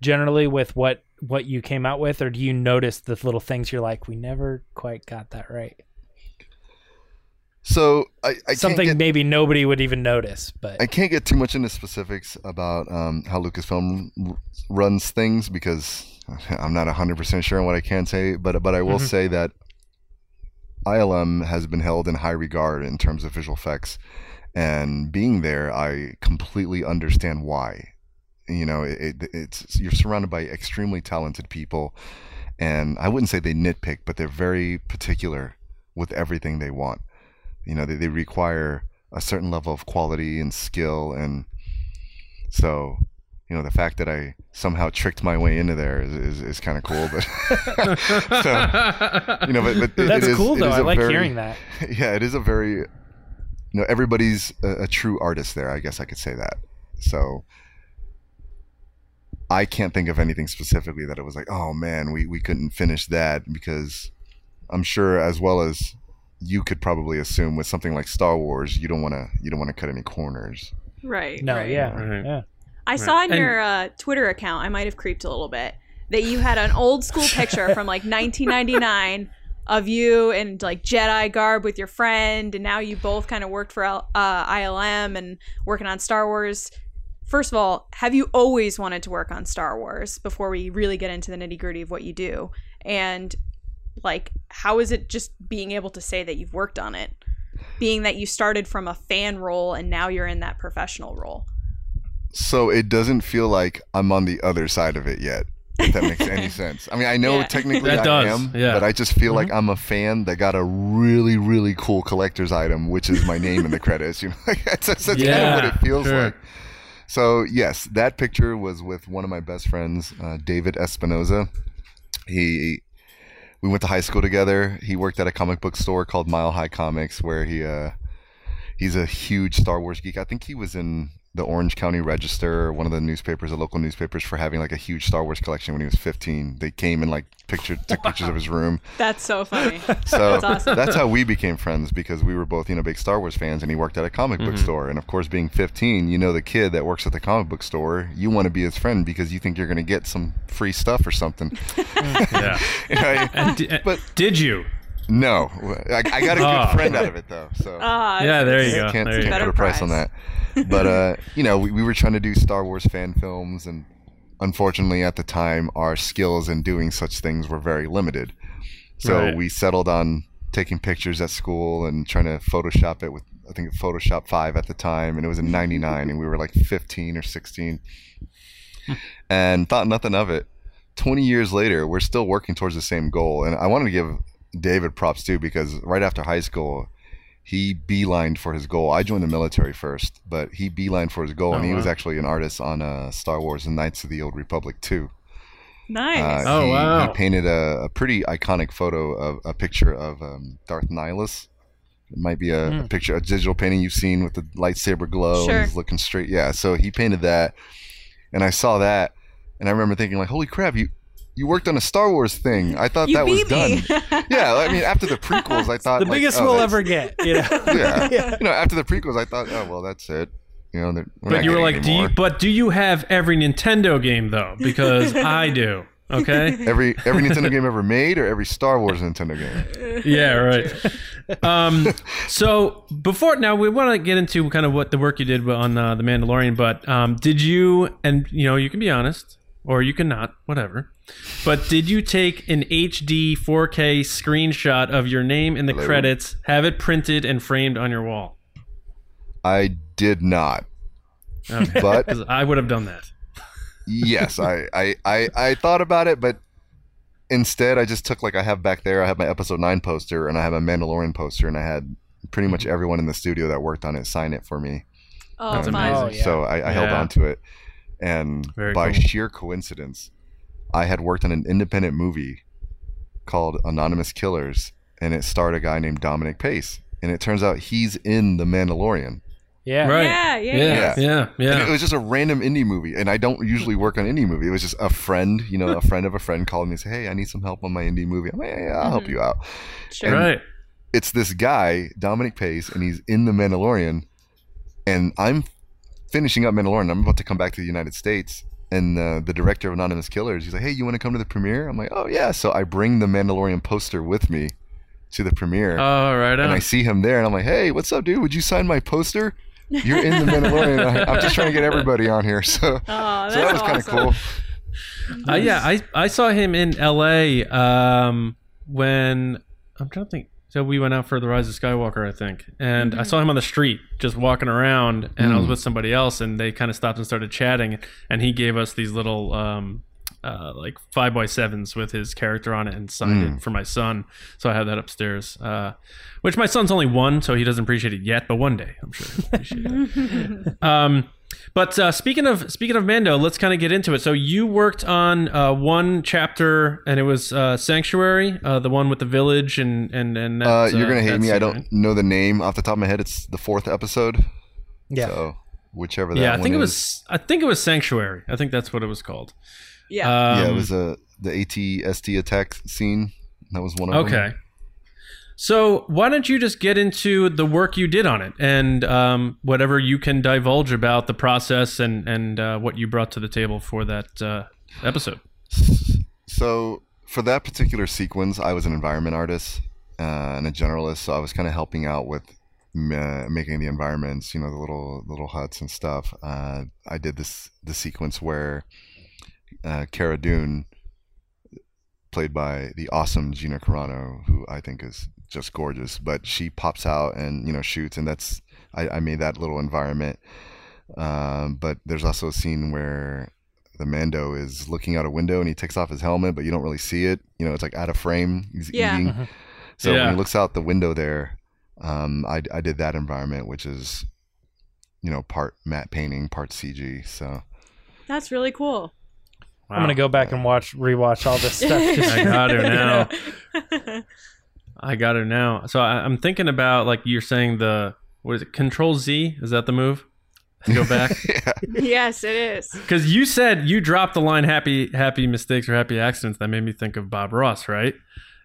generally with what what you came out with or do you notice the little things you're like we never quite got that right? So I, I can't Something get- maybe nobody would even notice, but I can't get too much into specifics about um, how Lucasfilm r- runs things because (laughs) I'm not 100% sure on what I can say, but but I will Mhm. say that ILM has been held in high regard in terms of visual effects, and being there, I completely understand why. You know, it, it, it's you're surrounded by extremely talented people, and I wouldn't say they nitpick, but they're very particular with everything they want. You know, they, they require a certain level of quality and skill and so you know the fact that i somehow tricked my way into there is, is, is kind of cool but (laughs) so, you know but, but it- that's it is- cool though. I like very- hearing that. (laughs) yeah it is a very you know everybody's a, a true artist there i guess i could say that so i can't think of anything specifically that it was like oh man we, we couldn't finish that because i'm sure as well as you could probably assume with something like star wars you don't want to you don't want to cut any corners Right. No, right. yeah, Right. yeah. I saw in And- your uh, Twitter account, I might have creeped a little bit, that you had an old school picture from like (laughs) 1999 of you in like Jedi garb with your friend, and now you both kind of worked for L- uh, ILM and working on Star Wars. First of all, have you always wanted to work on Star Wars before we really get into the nitty gritty of what you do? And like, how is it just being able to say that you've worked on it? Being that you started from a fan role and now you're in that professional role. so it doesn't feel like i'm on the other side of it yet if that makes any (laughs) sense i mean i know Yeah. technically That i does, am yeah. but i just feel like i'm a fan that got a really really cool collector's item which is my name in the credits you know (laughs) that's, that's, that's kind of what it feels sure. like so yes that picture was with one of my best friends uh, david espinoza he we went to high school together. He worked at a comic book store called mile high comics where he uh he's a huge star wars geek. I think he was in the Orange County Register, one of the newspapers, the local newspapers, for having like a huge Star Wars collection when he was 15. They came and like pictured, took pictures of his room. That's so funny. (laughs) So That's awesome. that's how we became friends because we were both, you know, big Star Wars fans, and he worked at a comic book Mm-hmm. store. And of course, being 15, you know, the kid that works at the comic book store, you want to be his friend because you think you're going to get some free stuff or something. (laughs) Yeah. (laughs) Right? And di- But- did you? No, I, I got a good Oh. friend out of it though. So Ah, Yeah, there you it's- go. can't, There you can't go. put a price on that. But uh, (laughs) you know, we, we were trying to do Star Wars fan films, and unfortunately, at the time, our skills in doing such things were very limited. So Right. we settled on taking pictures at school and trying to Photoshop it with I think Photoshop five at the time, and it was in '99, and we were like 15 or 16, and thought nothing of it. 20 years later, we're still working towards the same goal, and I wanted to give David props too because right after high school, he beelined for his goal. I joined the military first, but he beelined for his goal, Oh, and he was actually an artist on uh, Star Wars and Knights of the Old Republic too. Nice. Uh, Oh, he, wow. He painted a, a pretty iconic photo of a picture of um, Darth Nihilus. It might be a, a picture, a digital painting you've seen with the lightsaber glow, Sure. and he's looking straight. Yeah, so he painted that, and I saw that, and I remember thinking like, "Holy crap, you you worked on a Star Wars thing! I thought you that was me. done." yeah, I mean, after the prequels, I thought the like, biggest oh, we'll ever get. You know? (laughs) (laughs) yeah. You know, after the prequels, I thought, oh well, that's it. You know, we're But not you were like, do you? But do you have every Nintendo game though? Because (laughs) I do. Okay. every every Nintendo game ever made, or every Star Wars Nintendo game? yeah, right. Um, so before now, we want to get into kind of what the work you did on uh, the Mandalorian. But um, did you? And you know, you can be honest, or you can not, whatever. But did you take an HD 4K screenshot of your name in the Hello? credits, have it printed and framed on your wall? I did not, Okay. but (laughs) 'Cause I would have done that. yes, I, I, I, I thought about it, but instead I just took like I have back there. I have my episode nine poster and I have a Mandalorian poster, and I had pretty much mm-hmm. everyone in the studio that worked on it sign it for me. oh, That's fun. amazing. Oh, yeah. So I, I held Yeah. on to it, and Very by cool. sheer coincidence, I had worked on an independent movie called Anonymous Killers, and it starred a guy named Dominic Pace, and it turns out he's in The Mandalorian. Yeah. Right. Yeah, yeah, Yeah. Yeah. Yeah. Yeah. And it was just a random indie movie, and I don't usually work on indie movie. It was just a friend, you know, a (laughs) friend of a friend called me and said, "Hey, I need some help on my indie movie." I'm like, "Yeah, yeah, I'll help mm-hmm. you out." Sure. right. It's this guy, Dominic Pace, and he's in The Mandalorian, and I'm finishing up Mandalorian. I'm about to come back to the United States, and uh, the director of Anonymous Killers, he's like, "Hey, you want to come to the premiere?" I'm like, "Oh yeah." So I bring the Mandalorian poster with me to the premiere, Oh, right and I see him there, and I'm like, "Hey, what's up, dude? Would you sign my poster?" You're in the Mandalorian. I, (laughs) I'm just trying to get everybody on here, so Oh, so that was kind of cool. Uh, yeah, I I saw him in L.A. Um, when I'm trying to think. So we went out for the Rise of Skywalker, I think, and I saw him on the street just walking around, and I was with somebody else, and they kind of stopped and started chatting, and he gave us these little um, uh, like five by sevens with his character on it and signed it for my son. So I have that upstairs. Uh, which my son's only one, so he doesn't appreciate it yet, but one day I'm sure he'll appreciate it. (laughs) Um, but uh, speaking of speaking of Mando, let's kind of get into it. So you worked on uh, one chapter, and it was uh, Sanctuary, uh, the one with the village, and and and that, Uh, you're gonna hate that me. I don't right? know the name off the top of my head. It's the fourth episode. Yeah. So whichever that Yeah, I one think it is. was. I think it was Sanctuary. I think that's what it was called. Yeah. yeah, it Um, was uh, the ATST attack scene. That was one of them. Okay. So why don't you just get into the work you did on it and um, whatever you can divulge about the process and and uh, what you brought to the table for that uh, episode. So for that particular sequence, I was an environment artist uh, and a generalist. So I was kind of helping out with uh, making the environments, you know, the little little huts and stuff. Uh, I did this the sequence where uh, Cara Dune, played by the awesome Gina Carano, who I think is just gorgeous, but she pops out and you know shoots, and that's I, I made that little environment. Um, but there's also a scene where the Mando is looking out a window and he takes off his helmet, but you don't really see it. You know, it's like out of frame. He's Yeah. eating. Mhm. So Yeah. when he looks out the window there, um, I, I did that environment, which is, you know, part matte painting, part CG. So That's really cool. I'm gonna go back and watch rewatch all this stuff. (laughs) just- I got her (laughs) now. (laughs) now. I got it now. So I, I'm thinking about like you're saying the what is it? Control Z is that the move? go (laughs) back? yeah. yes, it is. Because you said you dropped the line "happy happy mistakes" or "happy accidents." That made me think of Bob Ross, right?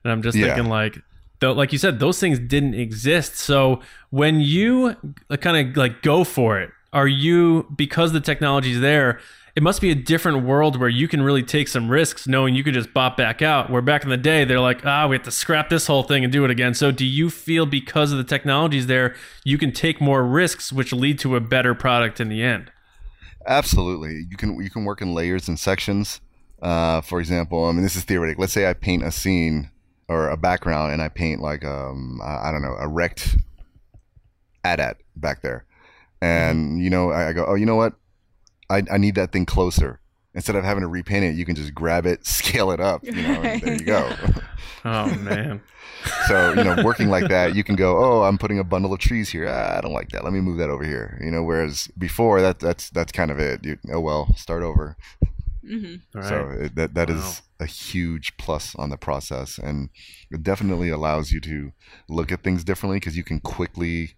And I'm just Yeah. thinking like, though, like you said, those things didn't exist. So when you uh, kind of like go for it, are you because the technology's there? It must be a different world where you can really take some risks, knowing you could just bop back out. Where back in the day, they're like, ah, we have to scrap this whole thing and do it again. So, do you feel because of the technologies there, you can take more risks, which lead to a better product in the end? Absolutely. You can you can work in layers and sections. Uh, for example, I mean this is theoretic. Let's say I paint a scene or a background and I paint like um I I don't know a wrecked AT-AT back there, and you know I, I go oh you know what I I need that thing closer. Instead of having to repaint it, you can just grab it, (laughs) scale it up, you know, and there you go. (laughs) Oh man. So, you know, working like that, you can go, "Oh, I'm putting a bundle of trees here. Ah, I don't like that. Let me move that over here." You know, whereas before that that's that's kind of it. You, oh well, start over. Mm-hmm. All right. So it, that that is Wow. a huge plus on the process, and it definitely allows you to look at things differently because you can quickly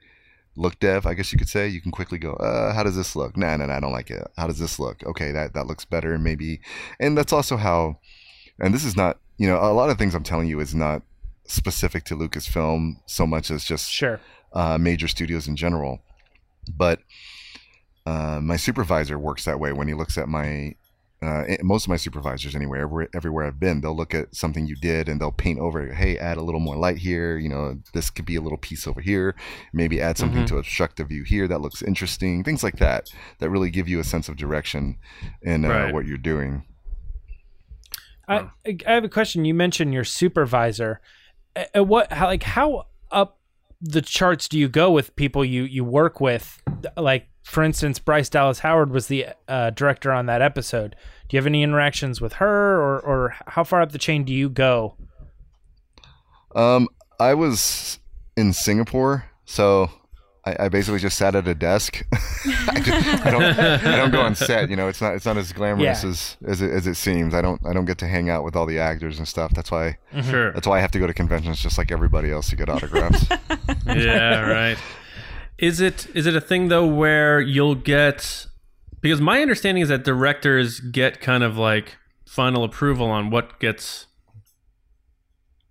look dev. I guess you could say you can quickly go, uh, "How does this look?" Nah, nah, nah, I don't like it. How does this look? Okay, that that looks better, maybe. And that's also how. And this is not, you know, a lot of things I'm telling you is not specific to Lucasfilm so much as just Sure. uh, major studios in general. But uh, my supervisor works that way when he looks at my. Uh, most of my supervisors, anyway, everywhere, everywhere I've been, they'll look at something you did and they'll paint over. Hey, add a little more light here. You know, this could be a little piece over here. Maybe add something Mhm. to obstruct the view here that looks interesting. Things like that that really give you a sense of direction in uh, Right. what you're doing. I, I have a question. You mentioned your supervisor. Uh, what, how, like, how the charts do you go with people you you work with? Like, for instance, Bryce Dallas Howard was the uh, director on that episode. Do you have any interactions with her, or or how far up the chain do you go? Um, I was in Singapore, so I, I basically just sat at a desk. (laughs) I, just, I don't I don't go on set. You know, it's not it's not as glamorous Yeah. as as it, as it seems. I don't I don't get to hang out with all the actors and stuff. That's why mm-hmm. Sure. that's why I have to go to conventions just like everybody else to get autographs. (laughs) yeah, right. Is it is it a thing though where you'll get because my understanding is that directors get kind of like final approval on what gets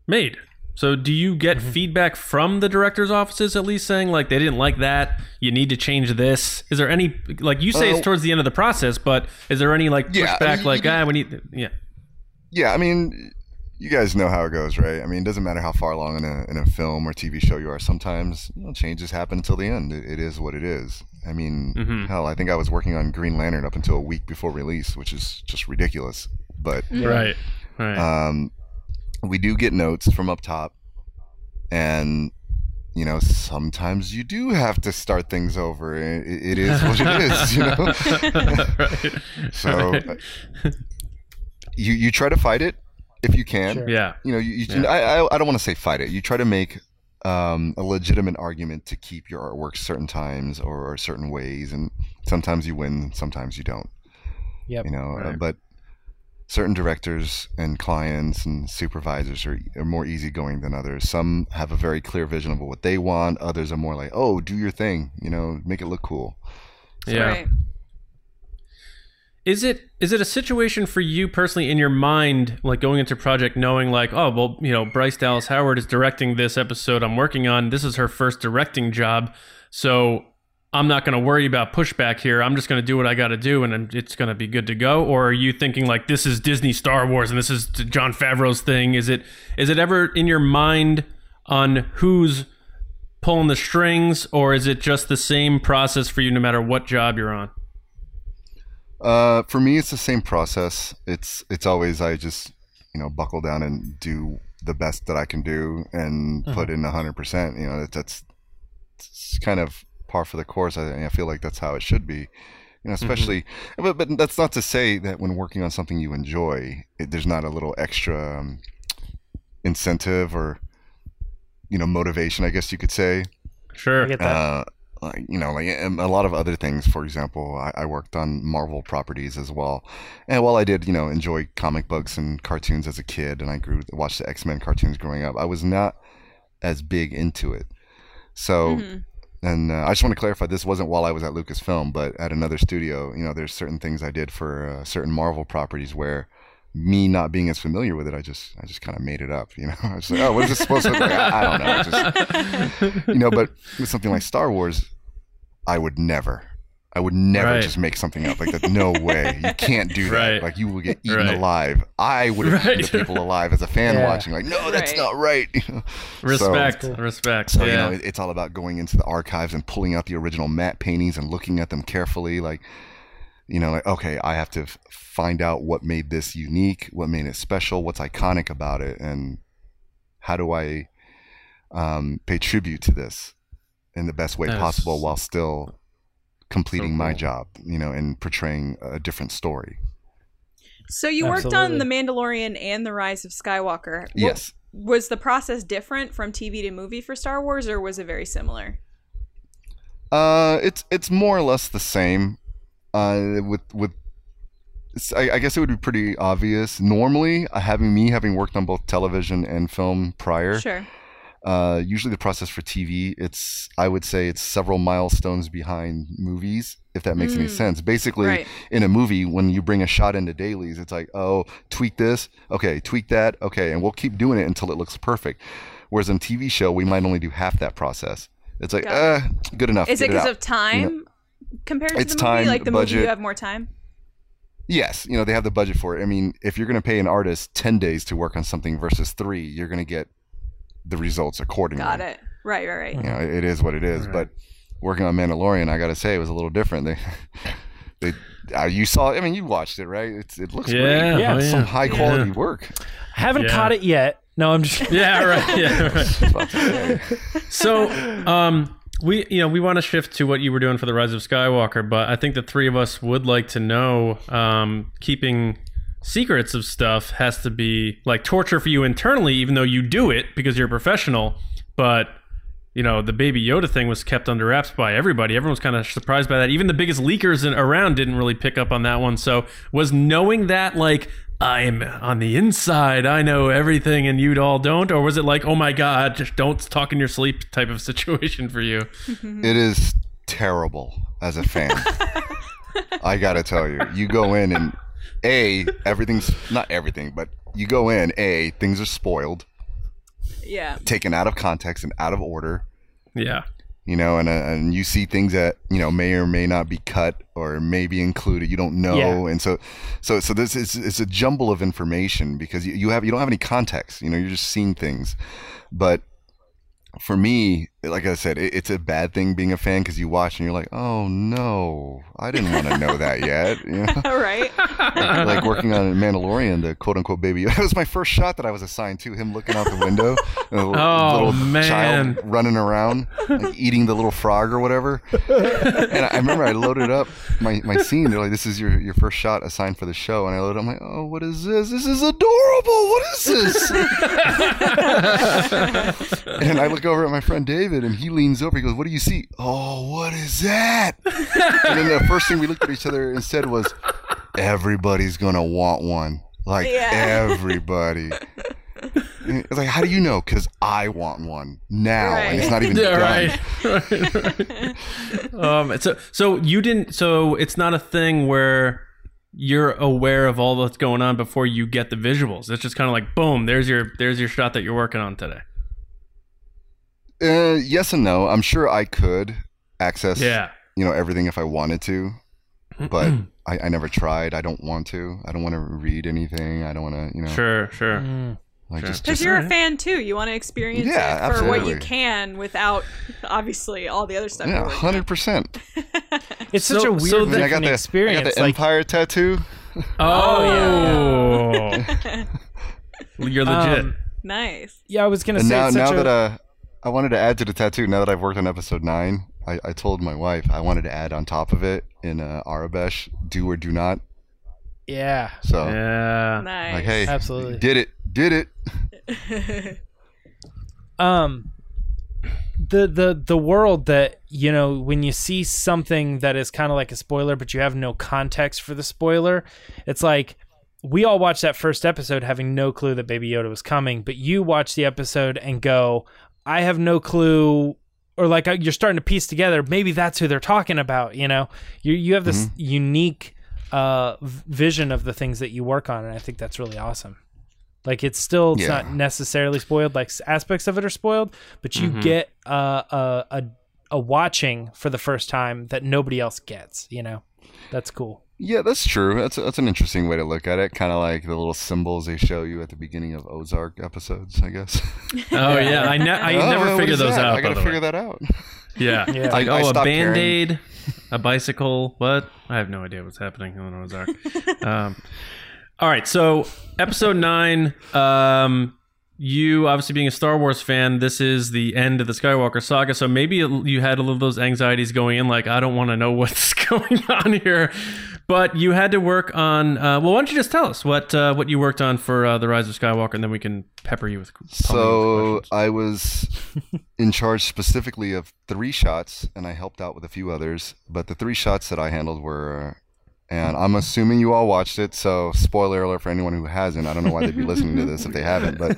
made. So do you get feedback from the director's offices at least saying like they didn't like that, you need to change this? Is there any like you say Uh, it's towards the end of the process, but is there any like Yeah, I pushback mean, like you- ah we need yeah. yeah, I mean, you guys know how it goes, right? I mean, it doesn't matter how far along in a in a film or TV show you are. Sometimes you know, changes happen until the end. It, it is what it is. I mean, Mhm. hell, I think I was working on Green Lantern up until a week before release, which is just ridiculous. But Right. Right. um, we do get notes from up top, and you know sometimes you do have to start things over. It, it is what it (laughs) is, you know. (laughs) right. (laughs) so Right. uh, you you try to fight it if you can. Sure. yeah. You know, you, you Yeah. I, I I don't want to say fight it. You try to make um, a legitimate argument to keep your artwork certain times or, certain ways, and sometimes you win, sometimes you don't. Yep. You know, uh, but certain directors and clients and supervisors are, are more easygoing than others. Some have a very clear vision of what they want. Others are more like, oh, do your thing. You know, make it look cool. Yeah. Right. Is it is it a situation for you personally in your mind, like going into project knowing like, oh well, you know, Bryce Dallas Howard is directing this episode I'm working on. This is her first directing job, so I'm not going to worry about pushback here. I'm just going to do what I got to do, and it's going to be good to go. Or are you thinking like this is Disney Star Wars and this is Jon Favreau's thing? Is it is it ever in your mind on who's pulling the strings, or is it just the same process for you no matter what job you're on? Uh, for me, it's the same process. It's it's always I just you know buckle down and do the best that I can do and put in hundred percent. You know that, that's it's kind of par for the course. I, I feel like that's how it should be. You know, especially, but but that's not to say that when working on something you enjoy, it, there's not a little extra um, incentive or you know motivation. I guess you could say Sure. I get that. uh, like, you know, like a lot of other things. For example, I, I worked on Marvel properties as well, and while I did, you know, enjoy comic books and cartoons as a kid, and I grew watched the X Men cartoons growing up, I was not as big into it. So Mhm. And uh, I just want to clarify this wasn't while I was at Lucasfilm, but at another studio. You know, there's certain things I did for uh, certain Marvel properties where me not being as familiar with it, I just I just kind of made it up. You (laughs) know, I was like, oh, what is this supposed to look like? I, I don't know. Just, you know, but with something like Star Wars, I would never. I would never Right. just make something up like that. No (laughs) way, you can't do that. Right. Like you will get (laughs) eaten Right. alive. I would have Right. eaten the people alive as a fan Yeah. watching. Like, no, that's Right. not right. (laughs) You know? Respect, So, respect. so yeah. you know, it- it's all about going into the archives and pulling out the original matte paintings and looking at them carefully. Like, you know, like okay, I have to find out what made this unique, what made it special, what's iconic about it, and how do I um, pay tribute to this in the best way That is possible while still completing my cool. job, you know, and portraying a different story. So you worked on The Mandalorian and The Rise of Skywalker. What- Yes. Was the process different from TV to movie for Star Wars, or was it very similar? Uh, it's it's more or less the same. Uh, with with, I, I guess it would be pretty obvious. Normally, uh, having me having worked on both television and film prior, Sure. Uh, usually the process for TV, it's I would say it's several milestones behind movies. If that makes any Mm. sense. Basically, Right. in a movie, when you bring a shot into dailies, it's like, oh, tweak this, okay, tweak that, okay, and we'll keep doing it until it looks perfect. Whereas in TV show, we might only do half that process. It's like, uh, good enough. Is it because of time compared to It's the movie? time, like the movie, you have more time. Yes, you know they have the budget for it. I mean, if you're going to pay an artist ten days to work on something versus three, you're going to get the results accordingly. Got it. Right, right, right. You know, it is what it is. Right. But working on Mandalorian, I got to say, it was a little different. They, (laughs) they, uh, you saw. I mean, you watched it, right? It's it looks Yeah, great. Yeah, oh, Some high quality Yeah. work. Haven't Yeah. caught it yet. No, I'm just. (laughs) Yeah, right. (laughs) Yeah, right. I was about to say. So, um, we you know we want to shift to what you were doing for the Rise of Skywalker, but I think the three of us would like to know, um, keeping secrets of stuff has to be like torture for you internally, even though you do it because you're a professional. But you know, the Baby Yoda thing was kept under wraps by everybody. Everyone was kind of surprised by that. Even the biggest leakers in, around didn't really pick up on that one. So, was knowing that like I'm on the inside, I know everything, and you all don't, or was it like, oh my god, just don't talk in your sleep type of (laughs) situation for you? It is terrible as a fan. (laughs) I gotta tell you, you go in and a everything's not everything, but you go in a things are spoiled, Yeah. taken out of context and out of order. Yeah, you know, and uh, and you see things that you know may or may not be cut or may be included. You don't know, Yeah. and so so so this is it's a jumble of information because you, you have you don't have any context. You know, you're just seeing things, but for me, like I said, it, it's a bad thing being a fan because you watch and you're like, oh no, I didn't want to know that yet. (laughs) You know, All (laughs) right. like, like working on Mandalorian, the quote unquote baby. (laughs) That was my first shot that I was assigned to. Him looking out the window, and little, Oh, little man. child running around, like eating the little frog or whatever. And I, I remember I loaded up my, my scene. They're like, "This is your, your first shot assigned for the show." And I loaded. up, I'm like, "Oh, what is this? This is adorable. What is this?" and I look over at my friend David, and he leans over. He goes, "What do you see?" Oh, what is that? and then the first thing we looked at each other and said was, "Everybody's gonna want one. Like Yeah. everybody." It's like, how do you know? Because I want one now, and it's not even yeah, done. (laughs) right. right. um, so so you didn't. So it's not a thing where you're aware of all that's going on before you get the visuals. It's just kind of like boom. There's your there's your shot that you're working on today. Uh, yes and no. I'm sure I could access, Yeah. you know, everything if I wanted to, but I, I never tried. I don't want to. I don't want to read anything. I don't want to, you know, Sure, sure. Mm. like Sure. just, Because just you're a fan too. You want to experience Yeah, it for what you can without obviously all the other stuff. yeah, hundred percent. (laughs) It's So- such a weird so And then I got the experience. I got the like, Empire tattoo. Oh, yeah. you're legit. um, Nice. yeah, I was gonna And say now, it's such now a, that uh, I wanted to add to the tattoo. Now that I've worked on episode nine, I, I told my wife I wanted to add on top of it in uh, Aurebesh, do or do not. yeah, So yeah. Nice. like, hey, Absolutely. did it, did it. (laughs) um the the the world that you know when you see something that is kind of like a spoiler but you have no context for the spoiler it's like we all watched that first episode having no clue that baby yoda was coming but you watch the episode and go i have no clue or like you're starting to piece together maybe that's who they're talking about you know? You you have this unique uh vision of the things that you work on and i think that's really awesome. Like it's still it's Yeah. not necessarily spoiled like aspects of it are spoiled but you get uh, a a a watching for the first time that nobody else gets you know? That's cool Yeah, that's true. That's that's an interesting way to look at it. Kind of like the little symbols they show you at the beginning of Ozark episodes, I guess. (laughs) Oh yeah, I, ne- I Oh, never what figure those that? out. I gotta by the figure way. that out. (laughs) Yeah, Yeah. like I- I oh, a stopped band aid, a bicycle. What? I have no idea what's happening on Ozark. (laughs) um, all right, so episode nine. Um, you obviously being a Star Wars fan, this is the end of the Skywalker saga. So maybe you had a little of those anxieties going in, like I don't want to know what's going on here. But you had to work on. Uh, well, why don't you just tell us what uh, what you worked on for uh, the Rise of Skywalker, and then we can pepper you with. pummeling So with questions. I was (laughs) in charge specifically of three shots, and I helped out with a few others. But the three shots that I handled were, and I'm assuming you all watched it. So spoiler alert for anyone who hasn't. I don't know why they'd be listening to this if they haven't. But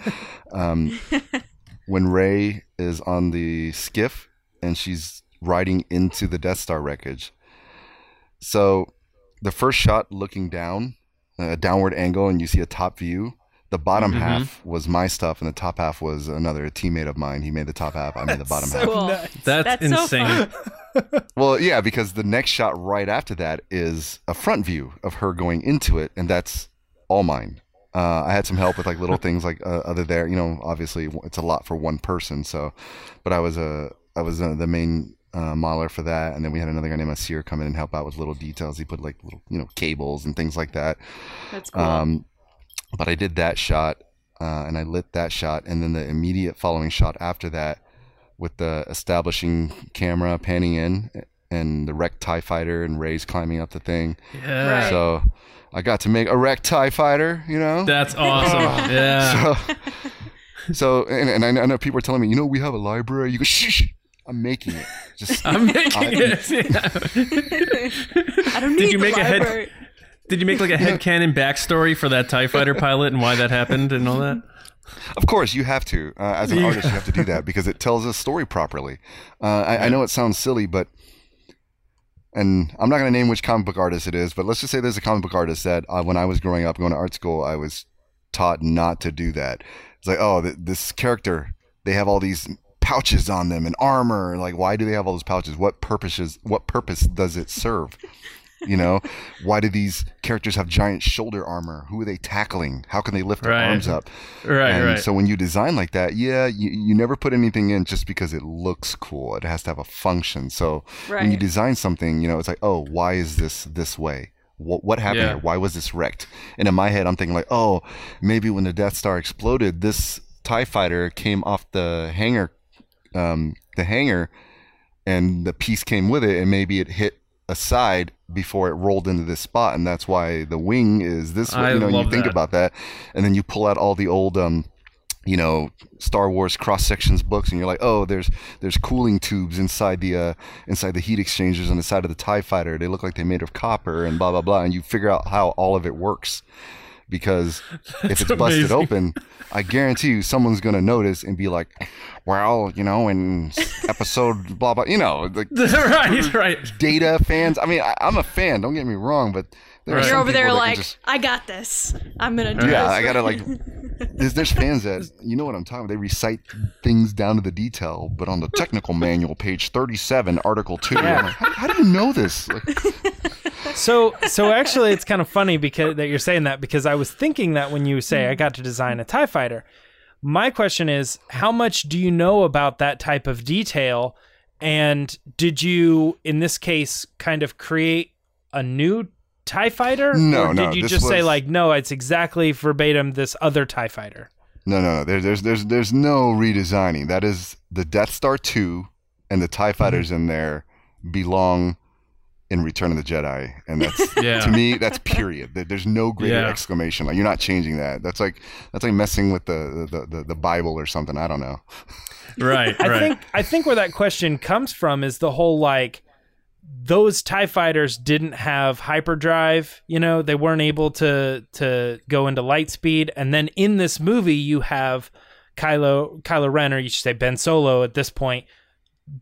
um, (laughs) when Rey is on the skiff and she's riding into the Death Star wreckage, so the first shot looking down, a downward angle, and you see a top view. The bottom Mhm. half was my stuff, and the top half was another teammate of mine. He made the top half. I made the bottom so half. Cool. nice. that's, That's insane. fun. (laughs) Well, yeah, because the next shot right after that is a front view of her going into it, and that's all mine. Uh, I had some help with like little (laughs) things like uh, other there. You know, obviously it's a lot for one person. So, but I was a I was uh, the main uh, modeler for that, and then we had another guy named Asir come in and help out with little details. He put like little you know cables and things like that. That's cool. Um, but I did that shot, uh, and I lit that shot, and then the immediate following shot after that, with the establishing camera panning in, and the wrecked Tie Fighter and Rey's climbing up the thing. Yeah, Right. So I got to make a wrecked Tie Fighter, you know. that's awesome. (laughs) yeah. so, so and, and I know- I know people are telling me, you know, we have a library. You go, shh, shh. I'm making it. Just (laughs) I'm making I- it. (laughs) I don't need Did you the make a head- library. Did you make like a headcanon backstory for that TIE fighter (laughs) pilot and why that happened and all that? Of course, you have to. Uh, as an Yeah. artist, you have to do that because it tells a story properly. Uh, I, I know it sounds silly, but and I'm not going to name which comic book artist it is, but let's just say there's a comic book artist that uh, when I was growing up, going to art school, I was taught not to do that. It's like, oh, th- this character, they have all these pouches on them and armor. Like, why do they have all those pouches? What purposes? What purpose does it serve? You know, (laughs) why do these characters have giant shoulder armor? Who are they tackling? How can they lift their arms up? Right, and right. so when you design like that, yeah, you, you never put anything in just because it looks cool. It has to have a function. So when you design something, you know, it's like, oh, why is this this way? What, what happened Yeah. here? Why was this wrecked? And in my head, I'm thinking like, oh, maybe when the Death Star exploded, this Tie Fighter came off the hangar, um, the hanger and the piece came with it, and maybe it hit a side before it rolled into this spot, and that's why the wing is this way. You know, you think that. about that, and then you pull out all the old um, you know Star Wars cross sections books, and you're like, oh, there's there's cooling tubes inside the uh, inside the heat exchangers on the side of the Tie Fighter. They look like they're made of copper, and blah blah blah, and you figure out how all of it works. Because if it's busted open, I guarantee you someone's gonna notice and be like, "Well, you know, in episode blah blah, you know, like (laughs) right, right. data fans. I mean, I, I'm a fan. Don't get me wrong, but there are Right. some You're over there people that can like, just- I got this. I'm gonna do yeah, this. Yeah, I gotta like. (laughs) There's, there's fans that you know what I'm talking. about. They recite things down to the detail, but on the technical manual, page 37, article two. I'm like, how, how do you know this? Like, So so actually it's kind of funny because that you're saying that because I was thinking that when you say I got to design a TIE fighter. My question is how much do you know about that type of detail and did you in this case kind of create a new TIE fighter? No, or no, did you this just say like no, it's exactly verbatim this other TIE fighter? no, no, no. There, there's there's there's no redesigning. That is the Death Star two, and the Tie mm-hmm. Fighters in there belong in Return of the Jedi, and that's (laughs) Yeah. to me that's period. There's no greater Yeah. exclamation. Like you're not changing that. That's like that's like messing with the the, the, the Bible or something. I don't know. (laughs) Right, I right. think I think where that question comes from is the whole like those TIE fighters didn't have hyperdrive, you know, they weren't able to to go into light speed. And then in this movie you have Kylo Kylo Ren, or you should say Ben Solo at this point,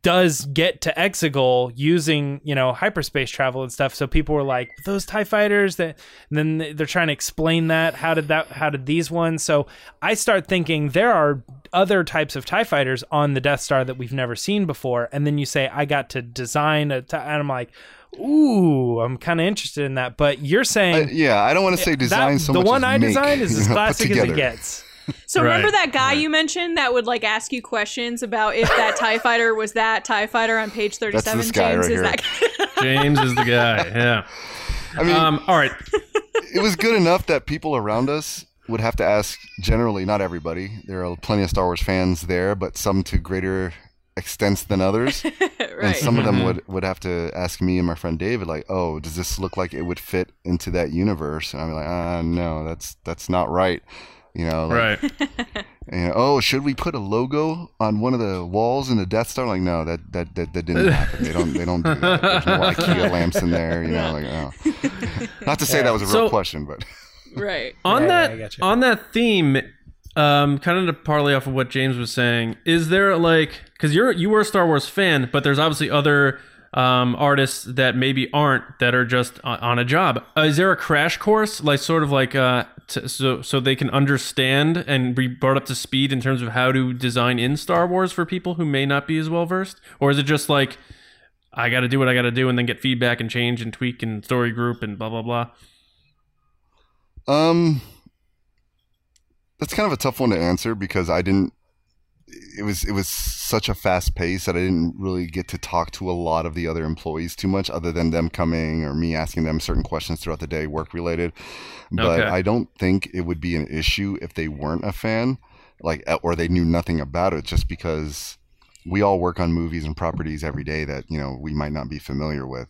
does get to Exegol using you know hyperspace travel and stuff. So people were like, those Tie Fighters. That and then they're trying to explain that. How did that? How did these ones? So I start thinking there are other types of Tie Fighters on the Death Star that we've never seen before. And then you say I got to design a, and I'm like. Ooh, I'm kind of interested in that, but you're saying yeah, I don't want to say design that, so the much one as I make, designed is (laughs) you as know, put classic as it gets. (laughs) So Right, remember that guy you mentioned that would like ask you questions about if that Tie Fighter was that Tie Fighter on page thirty-seven. James right is here. that. (laughs) James is the guy. Yeah. I mean, Um, all right. it was good enough that people around us would have to ask generally not everybody there are plenty of star wars fans there but some to greater extents than others (laughs) right. and some of them would, would have to ask me and my friend david like oh does this look like it would fit into that universe and i'm like ah no that's that's not right you know like, Right. (laughs) you know, oh should we put a logo on one of the walls in the death star like no that that that, that didn't happen they don't they don't do that there's no (laughs) ikea lamps in there you know like oh. (laughs) not to say that was a real So- question but right. on Yeah, yeah, that gotcha. on that theme um kind of to parlay off of what james was saying is there like because you're you were a star wars fan but there's obviously other um artists that maybe aren't that are just on, a job. Uh, is there a crash course? Like sort of like uh t- so so they can understand and be brought up to speed in terms of how to design in star wars for people who may not be as well versed or is it just like i gotta do what i gotta do and then get feedback and change and tweak and story group and blah blah blah? Um, that's kind of a tough one to answer because I didn't. It was it was such a fast pace that I didn't really get to talk to a lot of the other employees too much, other than them coming or me asking them certain questions throughout the day, work related. But Okay. I don't think it would be an issue if they weren't a fan, like or they knew nothing about it, just because we all work on movies and properties every day that you know we might not be familiar with.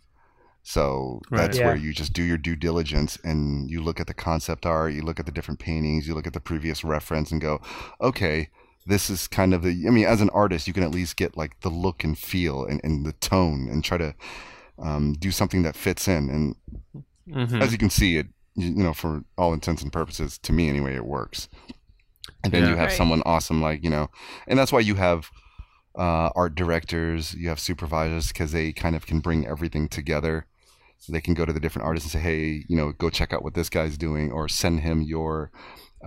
So Right. that's Yeah. where you just do your due diligence and you look at the concept art, you look at the different paintings, you look at the previous reference and go, okay, this is kind of the. I mean, as an artist, you can at least get like the look and feel and, and the tone and try to um, do something that fits in. And Mhm. as you can see, it you you know for all intents and purposes, to me anyway, it works. And then Yeah. you have Right. someone awesome like you know, and that's why you have uh, art directors, you have supervisors because they kind of can bring everything together. So they can go to the different artists and say, hey, you know, go check out what this guy's doing, or send him your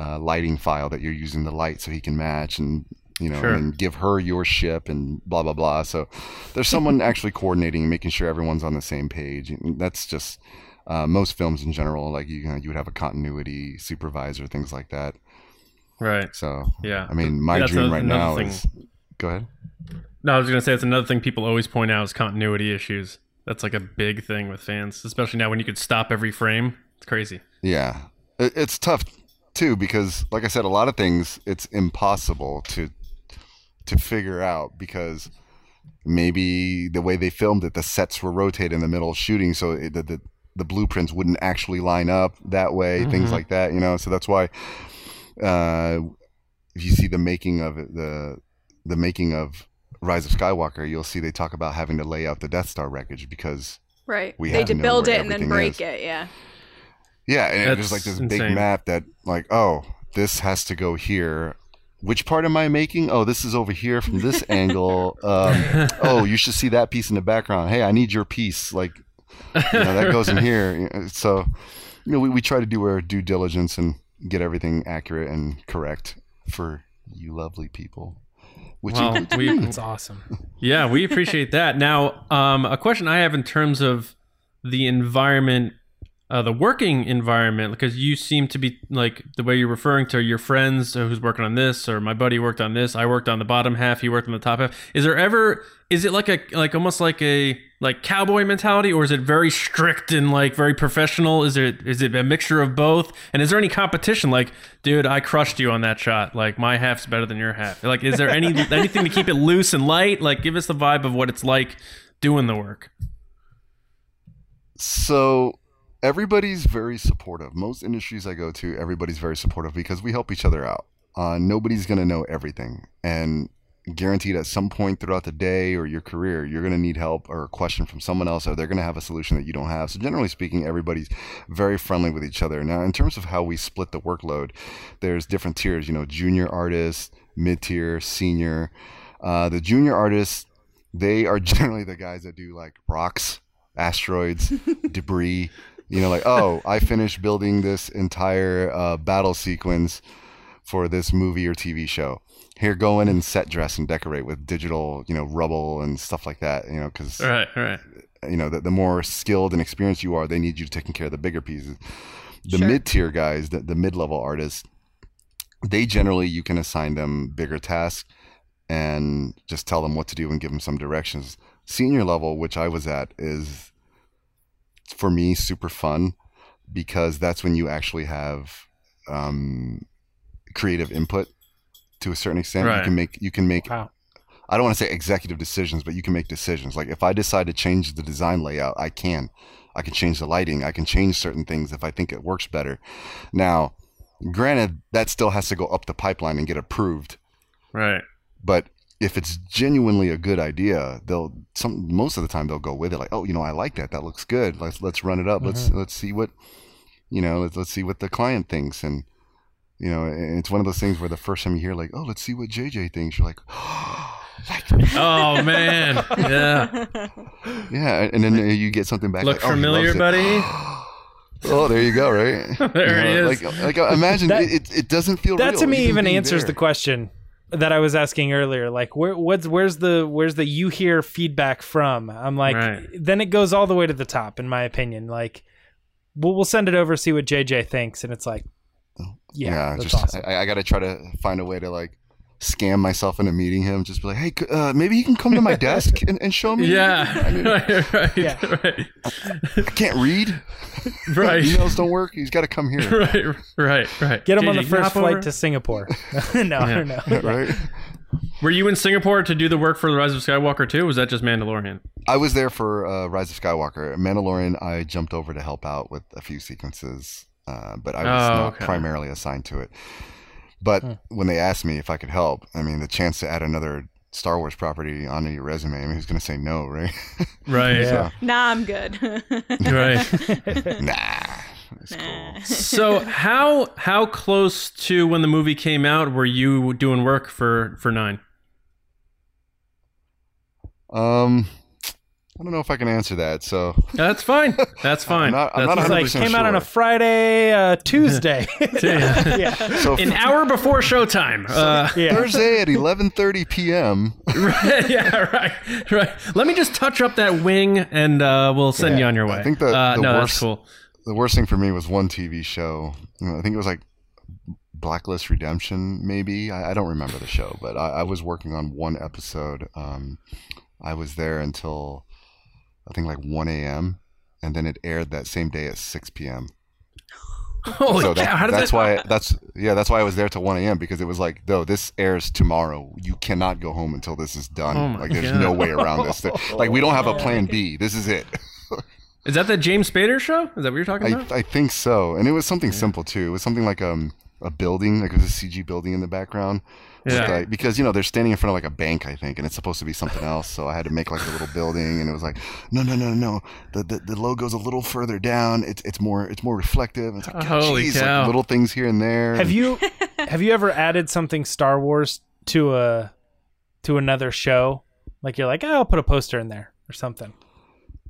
uh, lighting file that you're using the light so he can match and you know Sure. and give her your ship and blah blah blah so there's someone (laughs) actually coordinating and making sure everyone's on the same page and that's just uh, most films in general like you know you would have a continuity supervisor things like that right so yeah i mean my That's dream a- right now thing. is go ahead No, I was gonna say it's another thing people always point out is continuity issues. That's like a big thing with fans, especially now when you could stop every frame. It's crazy. Yeah, it, it's tough too because, like I said, a lot of things it's impossible to to figure out because maybe the way they filmed it, the sets were rotated in the middle of shooting, so it, the, the the blueprints wouldn't actually line up that way, things Mhm. like that. You know, so that's why uh, if you see the making of it, the the making of Rise of Skywalker, you'll see they talk about having to lay out the Death Star wreckage because Right. We they had to to build it and then break is. it. Yeah. Yeah, and it was like this insane. big map that, like, oh, this has to go here. Which part am I making? Oh, this is over here from this (laughs) angle. Um, oh, you should see that piece in the background. Hey, I need your piece. Like, you know, that goes in (laughs) here. So, you know, we, we try to do our due diligence and get everything accurate and correct for you lovely people. Which Well, we (laughs) That's awesome. yeah we appreciate that. Now, um, a question I have in terms of the environment, uh, the working environment, because you seem to be like the way you're referring to your friends who's working on this, or my buddy worked on this. I worked on the bottom half. He worked on the top half. Is there ever? Is it like a like almost like a like cowboy mentality, or is it very strict and like very professional? Is it is it a mixture of both? And is there any competition? Like, dude, I crushed you on that shot. Like my half's better than your half. Like, is there any (laughs) anything to keep it loose and light? Like, give us the vibe of what it's like doing the work. So everybody's very supportive. Most industries I go to, everybody's very supportive because we help each other out. Uh, nobody's going to know everything. And guaranteed at some point throughout the day or your career, you're going to need help or a question from someone else, or they're going to have a solution that you don't have. So, generally speaking, everybody's very friendly with each other. Now, in terms of how we split the workload, there's different tiers, you know, junior artists, mid tier, senior. Uh, the junior artists, they are (laughs) generally the guys that do like rocks, asteroids, (laughs) debris. You know, like oh, I finished building this entire uh, battle sequence for this movie or TV show. Here, go in and set dress and decorate with digital, you know, rubble and stuff like that. You know, because Right, right. you know, the, the more skilled and experienced you are, they need you taking care of the bigger pieces. The Sure. mid tier guys, the, the mid level artists, they generally you can assign them bigger tasks and just tell them what to do and give them some directions. Senior level, which I was at, is for me super fun because that's when you actually have um, creative input to a certain extent. You can make you can make Wow. I don't want to say executive decisions, but you can make decisions. Like if I decide to change the design layout, I can. I can change the lighting. I can change certain things if I think it works better. Now, granted, that still has to go up the pipeline and get approved. Right. But if it's genuinely a good idea, they'll some most of the time they'll go with it. Like, oh, you know, I like that. That looks good. Let's let's run it up. Let's uh-huh. let's see what you know. Let's let's see what the client thinks. And you know, and it's one of those things where the first time you hear like, oh, let's see what JJ thinks, you're like, (gasps) like Oh man. Yeah. (laughs) Yeah, and then you get something back. Look like, oh, familiar, loves it. buddy? (gasps) oh, there you go. Right (laughs) There You it know, is. Like, like imagine That- it, it. It doesn't feel. that real, to me even being answers there. the question that I was asking earlier. Like, where what's where's the where's the you hear feedback from? I'm like, Right. then it goes all the way to the top, in my opinion. Like, we'll we'll send it over, see what JJ thinks, and it's like, yeah, that's just awesome. I, I got to try to find a way to like scam myself into meeting him. Just be like, hey, uh, maybe you can come to my desk and, and show me. Yeah. I mean, (laughs) right. Right. Yeah. Right. I can't read. (laughs) Right. Emails don't work. He's got to come here. (laughs) Right. Right. Right. Get him on the first flight over? to Singapore. no, Yeah. no. right. Were you in Singapore to do the work for the Rise of Skywalker too? Or was that just Mandalorian? I was there for uh, Rise of Skywalker. Mandalorian, I jumped over to help out with a few sequences, uh, but I was Oh, not okay. primarily assigned to it. But when they asked me if I could help, I mean, the chance to add another Star Wars property onto your resume, I mean, who's going to say no, right? (laughs) Right. Yeah. nah, I'm good. (laughs) Right. (laughs) nah. It's Nah. so how how close to when the movie came out were you doing work for for Nine? Um, I don't know if I can answer that. So That's fine. That's (laughs) fine. not- I'm That's not It's like 100% came out on a. Friday, uh, Tuesday. (laughs) Yeah. (laughs) yeah. so an hour before showtime. Uh, Yeah. Thursday at 11:30 p.m. right, yeah, right, right. Let me just touch up that wing, and uh, we'll send you on your way. I think the- uh, the no, worst- cool. the worst thing for me was one TV show. I think it was like Blacklist Redemption, maybe. I, I don't remember the show, but I, I was working on one episode. Um, I was there until I think like 1 a.m. and then it aired that same day at 6 p.m. (laughs) Holy so cow! that, How did that's that? why that's yeah that's why I was there till 1 a.m. because it was like though this airs tomorrow you cannot go home until this is done Oh like there's God. no way around this like we don't have a (laughs) plan B this is it Is that the James Spader show? Is that what you're talking about? I think so. And it was something simple too. It was something like um a building, like it was a CG building in the background. With, Yeah. like- because you know they're standing in front of like a bank, I think, and it's supposed to be something else. So I had to make like a little building, and it was like, no, no, no, no. The the, the logo's a little further down. It's it's more it's more reflective. It's like, God, Holy geez, like, cow. little things here and there. Have you (laughs) have you ever added something Star Wars to a to another show? Like you're like, oh, I'll put a poster in there or something.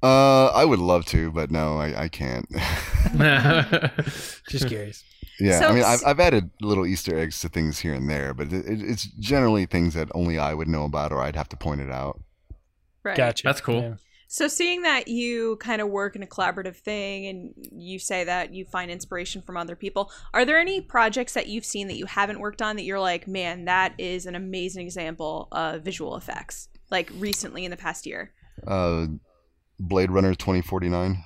Uh, I would love to, but no, I, I can't. (laughs) (laughs) Just curious. Yeah, So I mean, s- I've, I've added little Easter eggs to things here and there, but it, it, it's generally things that only I would know about, or I'd have to point it out. right. Gotcha. That's cool. Yeah. So, seeing that you kind of work in a collaborative thing and you say that you find inspiration from other people, are there any projects that you've seen that you haven't worked on that you're like, man, that is an amazing example of visual effects, like recently in the past year? Uh, Blade Runner twenty forty nine.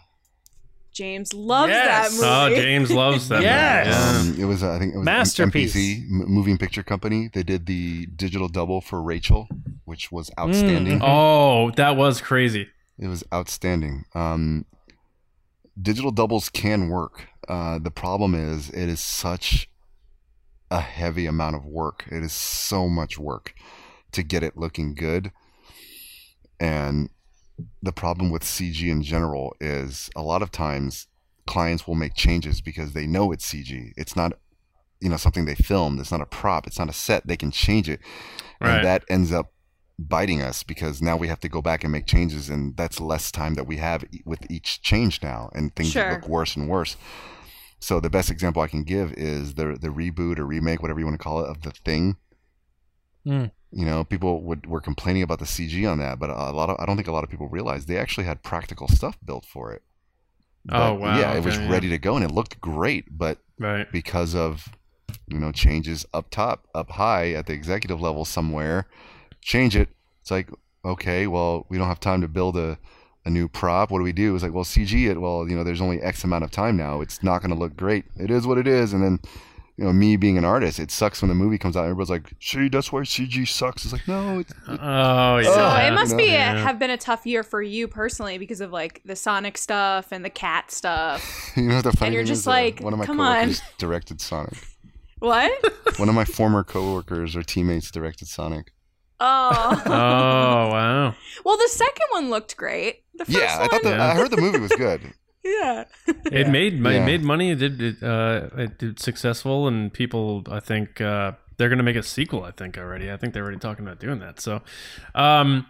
James loves Yes. that oh, movie. James loves that. (laughs) Yes. movie. Um, it was uh, I think it was Masterpiece. MPC, M- Moving Picture Company. They did the digital double for Rachel, which was outstanding. Yeah. Oh, that was crazy. It was outstanding. Um, digital doubles can work. Uh, the problem is it is such a heavy amount of work. It is so much work to get it looking good. And the problem with CG in general is a lot of times clients will make changes because they know it's CG. It's not, you know, something they filmed. It's not a prop. It's not a set. They can change it, Right. and that ends up biting us because now we have to go back and make changes, and that's less time that we have with each change now, and things Sure. look worse and worse. So the best example I can give is the the reboot or remake, whatever you want to call it, of the thing. Mm. You know, people would were complaining about the CG on that, but a lot of I don't think a lot of people realized they actually had practical stuff built for it. Oh, wow, Yeah, it was yeah. ready to go and it looked great, but Right. because of you know changes up top, up high at the executive level somewhere, change it. It's like okay, well we don't have time to build a a new prop. What do we do? It's like well CG it. Well you know there's only X amount of time now. It's not going to look great. It is what it is, and then. You know, me being an artist, it sucks when the movie comes out. Everybody's like, "See, that's why CG sucks." It's like, no, it's, (laughs) Oh yeah. So it must you be know, yeah. have been a tough year for you personally because of like the Sonic stuff and the cat stuff. (laughs) you know the funny you're thing just is, uh, like, one of my come on. directed Sonic. (laughs) What? One of my former coworkers or teammates directed Sonic. Oh. Oh wow. well, the second one looked great. The first Yeah, I one, thought the, Yeah. I heard the movie was good. Yeah. It made Yeah. it made money. It did it, uh, it did successful, and people. I think uh, they're going to make a sequel. I think already. I think they're already talking about doing that. So, um,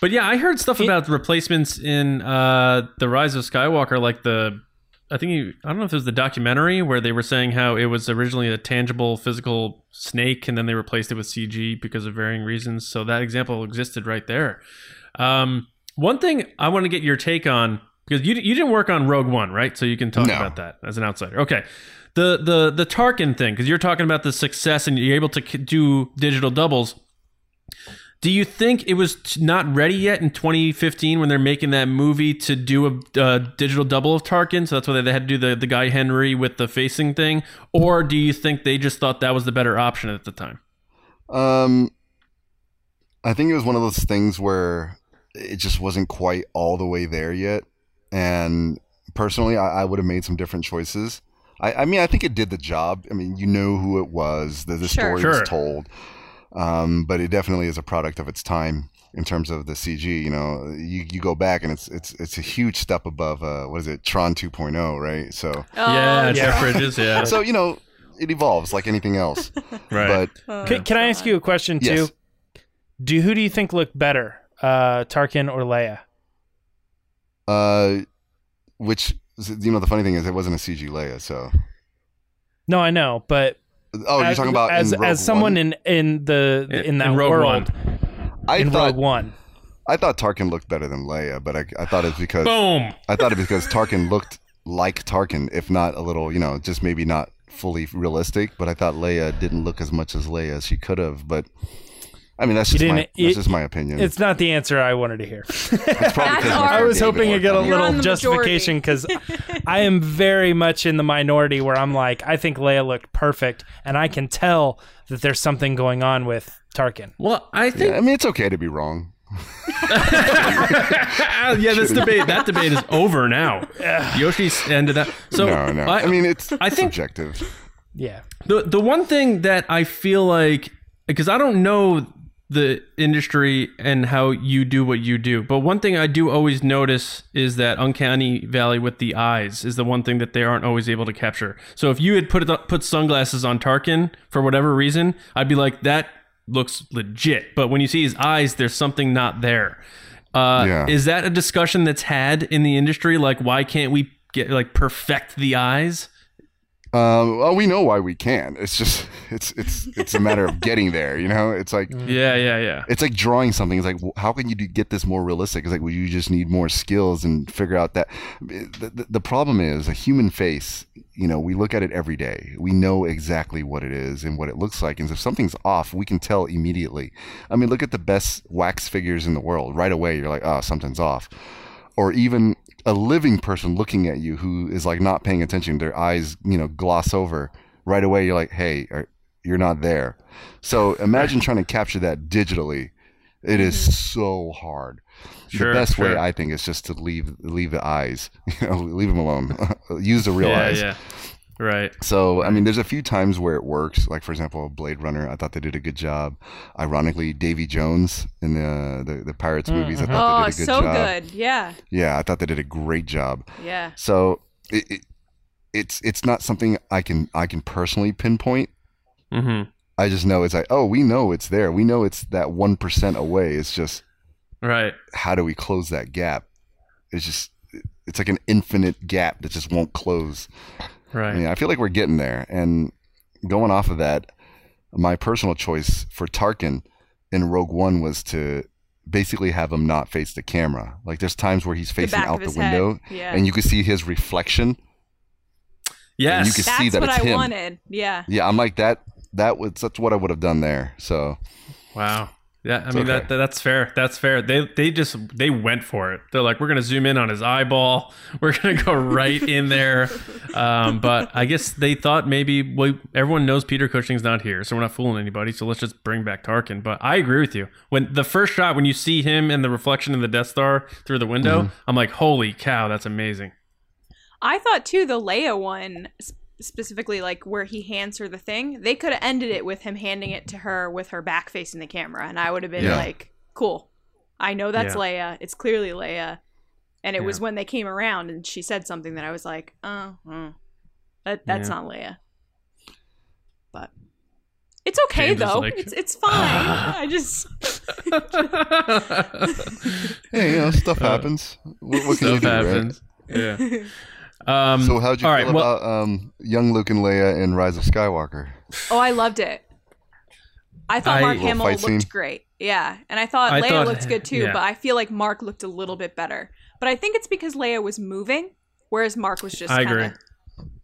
but yeah, I heard stuff about replacements in uh, the Rise of Skywalker, like the. I think you, I don't know if it was the documentary where they were saying how it was originally a tangible physical snake and then they replaced it with CG because of varying reasons. So that example existed right there. Um, one thing I want to get your take on because you you didn't work on Rogue One, right? So you can talk No. about that as an outsider. Okay. The the the Tarkin thing because you're talking about the success and you're able to do digital doubles. Do you think it was not ready yet in 2015 when they're making that movie to do a uh, digital double of Tarkin? So that's why they had to do the, the guy Henry with the facing thing? Or do you think they just thought that was the better option at the time? Um, I think it was one of those things where it just wasn't quite all the way there yet. And personally, I, I would have made some different choices. I, I mean, I think it did the job. I mean, you know who it was. The, the Sure. story Sure. was told. Um, but it definitely is a product of its time in terms of the CG. You know, you, you go back and it's it's it's a huge step above uh, what is it, Tron 2.0, right? So Oh, yeah, yeah. Bridges, yeah. so you know, it evolves like anything else. (laughs) right. But Oh, Can, can I ask you a question too? Yes. Do who do you think looked better, uh, Tarkin or Leia? Uh, which you know the funny thing is it wasn't a CG Leia, so No, I know, but oh you're talking about as in Rogue as someone One? in in the In- in that in Rogue world I in thought Rogue One. I thought Tarkin looked better than Leia, but I, I thought it's because Boom. I thought it because Tarkin looked like Tarkin, if not a little, you know, just maybe not fully realistic. But I thought Leia didn't look as much as Leia as she could have. But I mean, that's just my didn't- that's it- just my opinion. It's not the answer I wanted to hear. It's probably That's because our- I was hoping to get a on it. You're on little justification because I am very much in the minority where I'm like, I think Leia looked perfect, and I can tell that there's something going on with Tarkin. Well, I think Yeah, I mean, it's okay to be wrong. (laughs) yeah, this debate that debate is over now. Yoshi's ended that. So no, no. I, I, mean, it's I think- subjective. Yeah, the the one thing that I feel like because I don't know the industry and how you do what you do, but one thing I do always notice is that uncanny valley with the eyes is the one thing that they aren't always able to capture. So if you had put put sunglasses on Tarkin for whatever reason, I'd be like that looks legit. But when you see his eyes, there's something not there. Uh, Yeah. Is that a discussion that's had in the industry? Like, why can't we get like perfect the eyes? Um, well, we know why we can. It's just it's it's it's a matter of (laughs) getting there. You know, it's like Yeah, yeah, yeah. it's like drawing something. It's like, how can you do, get this more realistic? It's like, well, you just need more skills and figure out that. The, the, the problem is a human face. You know, we look at it every day. We know exactly what it is and what it looks like. And if something's off, we can tell immediately. I mean, look at the best wax figures in the world. Right away, you're like, oh, something's off. Or even a living person looking at you who is like not paying attention. Their eyes, you know, gloss over. Right away, you're like, hey, are, you're not there. So imagine trying to capture that digitally. It is mm-hmm. so hard. Sure, the best way. I think is just to leave leave the eyes, (laughs) you know, leave them alone. (laughs) Use the real yeah, eyes. yeah. Right. So I mean, there's a few times where it works. Like for example, Blade Runner. I thought they did a good job. Ironically, Davy Jones in the the, the Pirates movies. I thought Oh, they did a good so job. good. Yeah. Yeah, I thought they did a great job. Yeah. So it, it it's it's not something I can I can personally pinpoint. Mm-hmm. I just know it's like, oh, we know it's there. We know it's that one percent away. It's just Right. how do we close that gap? It's just it's like an infinite gap that just won't close. Right. I mean, I feel like we're getting there. And going off of that, my personal choice for Tarkin in Rogue One was to basically have him not face the camera. Like there's times where he's facing back out the window Yeah. and you can see his reflection. Yes. you can That's see that what it's I him. wanted. Yeah. Yeah, I'm like that that was that's what I would have done there. So Wow. Yeah, I mean okay. that, that that's fair. That's fair. They they just they went for it. They're like, we're gonna zoom in on his eyeball. (laughs) We're gonna go right in there. Um, but I guess they thought maybe well, everyone knows Peter Cushing's not here, so we're not fooling anybody. So let's just bring back Tarkin. But I agree with you. When the first shot, when you see him and the reflection in the Death Star through the window, Mm-hmm. I'm like, holy cow, that's amazing. I thought too the Leia one s- specifically like where he hands her the thing. They could have ended it with him handing it to her with her back facing the camera, and I would have been Yeah. like, "Cool, I know that's Yeah. Leia. It's clearly Leia." And it was when they came around and she said something that I was like, "Oh, oh, that that's Yeah. not Leia." But it's okay James though. like- it's it's fine. I just (laughs) hey, you know, stuff uh, happens. What, what can you Stuff do, right? happens. Yeah. (laughs) Um, So how'd you all feel right, well- about um, young Luke and Leia in Rise of Skywalker? Oh, I loved it. I thought I- Mark Hamill looked scene. great. Yeah, and I thought I Leia thought- looked good too, yeah. but I feel like Mark looked a little bit better. But I think it's because Leia was moving, whereas Mark was just kind of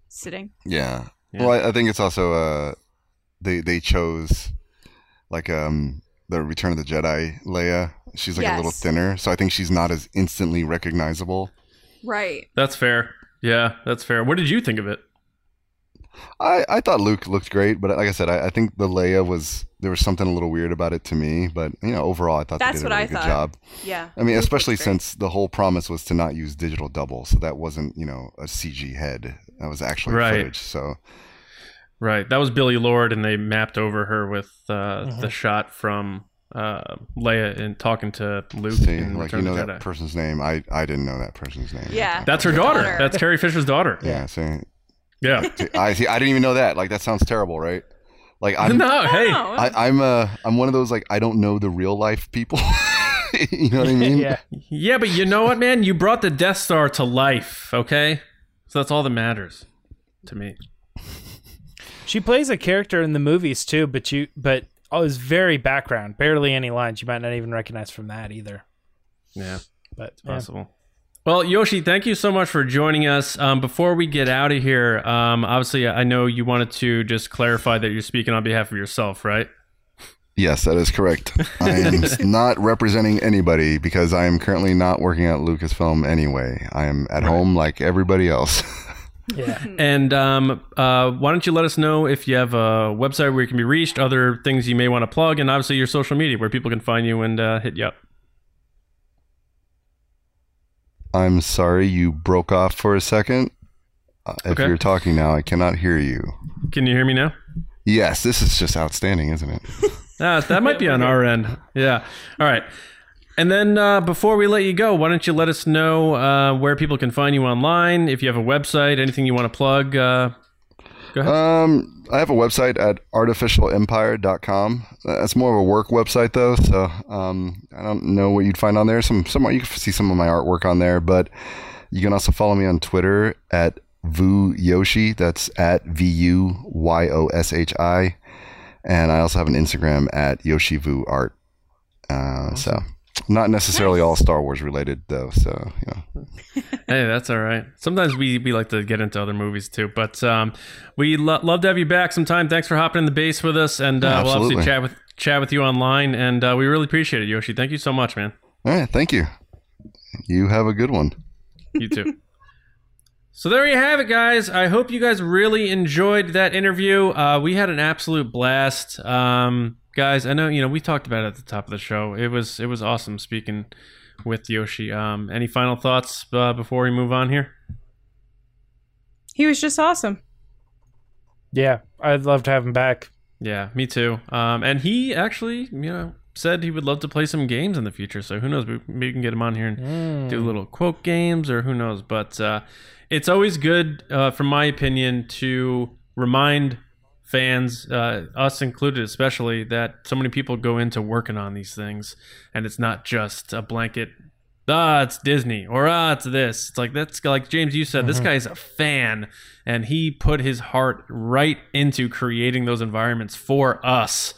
sitting. Yeah. Yeah. Well, I, I think it's also uh, they they chose like um the Return of the Jedi Leia. She's like a little thinner, so I think she's not as instantly recognizable. Right. That's fair. Yeah, that's fair. What did you think of it? I, I thought Luke looked great, but like I said, I, I think the Leia was there was something a little weird about it to me. But you know, overall, I thought That's they did what a I really good thought. job. Yeah. I mean, Luke especially since the whole promise was to not use digital double, so that wasn't you know a CG head. That was actually Right. footage. So Right. That was Billie Lourd, and they mapped over her with uh, Mm-hmm. the shot from uh, Leia and talking to Luke see, in like you know that Jedi. person's name. I I didn't know that person's name. Yeah. That's her Her daughter. daughter. That's Carrie Fisher's daughter. Yeah. See, Yeah. (laughs) see, I see. I didn't even know that. Like that sounds terrible, right? Like I'm. no, hey. I, I'm uh I'm one of those like I don't know the real life people. (laughs) you know what I mean? yeah. Yeah, but you know what, man? You brought the Death Star to life, okay? So that's all that matters to me. She plays a character in the movies too, but you but oh, it's very background, barely any lines. You might not even recognize from that either. Yeah. But yeah. possible. Well, Yoshi, thank you so much for joining us. Um, before we get out of here, um, obviously, I know you wanted to just clarify that you're speaking on behalf of yourself, right? Yes, that is correct. I am (laughs) not representing anybody because I am currently not working at Lucasfilm anyway. I am at home like everybody else. (laughs) yeah. (laughs) And um, uh, why don't you let us know if you have a website where you can be reached, other things you may want to plug, and obviously your social media where people can find you and uh, hit you up. I'm sorry you broke off for a second. Uh, if Okay. you're talking now, I cannot hear you. Can you hear me now? Yes, this is just outstanding, isn't it? Ah, that might be on our end. Yeah. All right. And then uh, before we let you go, why don't you let us know uh, where people can find you online? If you have a website, anything you want to plug? Uh, go ahead. Um, I have a website at artificialempire.com. That's more of a work website though, so um, I don't know what you'd find on there. Some some you can see some of my artwork on there, but you can also follow me on Twitter at Vu Yoshi. That's at V U Y O S H I, and I also have an Instagram at Yoshi Vu Art. Uh, So not necessarily all Star Wars related though. So you know. hey, that's all right. Sometimes we, we like to get into other movies too, but um, we lo- love to have you back sometime. Thanks for hopping in the base with us, and uh, Yeah, we'll obviously absolutely. chat with chat with you online. And uh, we really appreciate it, Yoshi. Thank you so much, man. All right, thank you. You have a good one. You too. (laughs) So there you have it, guys. I hope you guys really enjoyed that interview. Uh, we had an absolute blast, um, guys. I know you know we talked about it at the top of the show. It was it was awesome speaking with Yoshi. Um, any final thoughts uh, before we move on here? He was just awesome. Yeah. I'd love to have him back. Yeah, me too. Um, and he actually, you know, said he would love to play some games in the future. So who knows? we- Maybe we can get him on here and do little quote games, or who knows. But uh, it's always good, uh, from my opinion, to remind fans, uh, us included, especially, that so many people go into working on these things, and it's not just a blanket. Ah, it's Disney, or ah, it's this. It's like that's like James. You said this guy's a fan, and he put his heart right into creating those environments for us.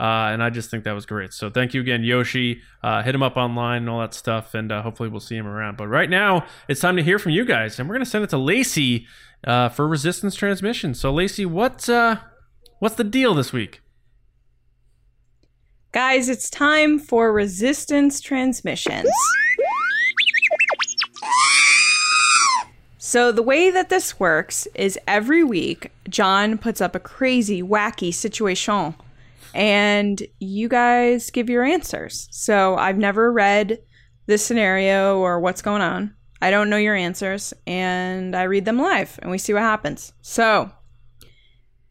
Uh, and I just think that was great. So thank you again, Yoshi. Uh, hit him up online and all that stuff, and uh, hopefully we'll see him around. But right now, it's time to hear from you guys, and we're gonna send it to Lacey uh, for resistance transmission. So Lacey, what's uh, what's the deal this week? Guys, it's time for resistance transmissions. So, the way that this works is every week, John puts up a crazy, wacky situation, and you guys give your answers. So, I've never read this scenario or what's going on. I don't know your answers, and I read them live, and we see what happens. So,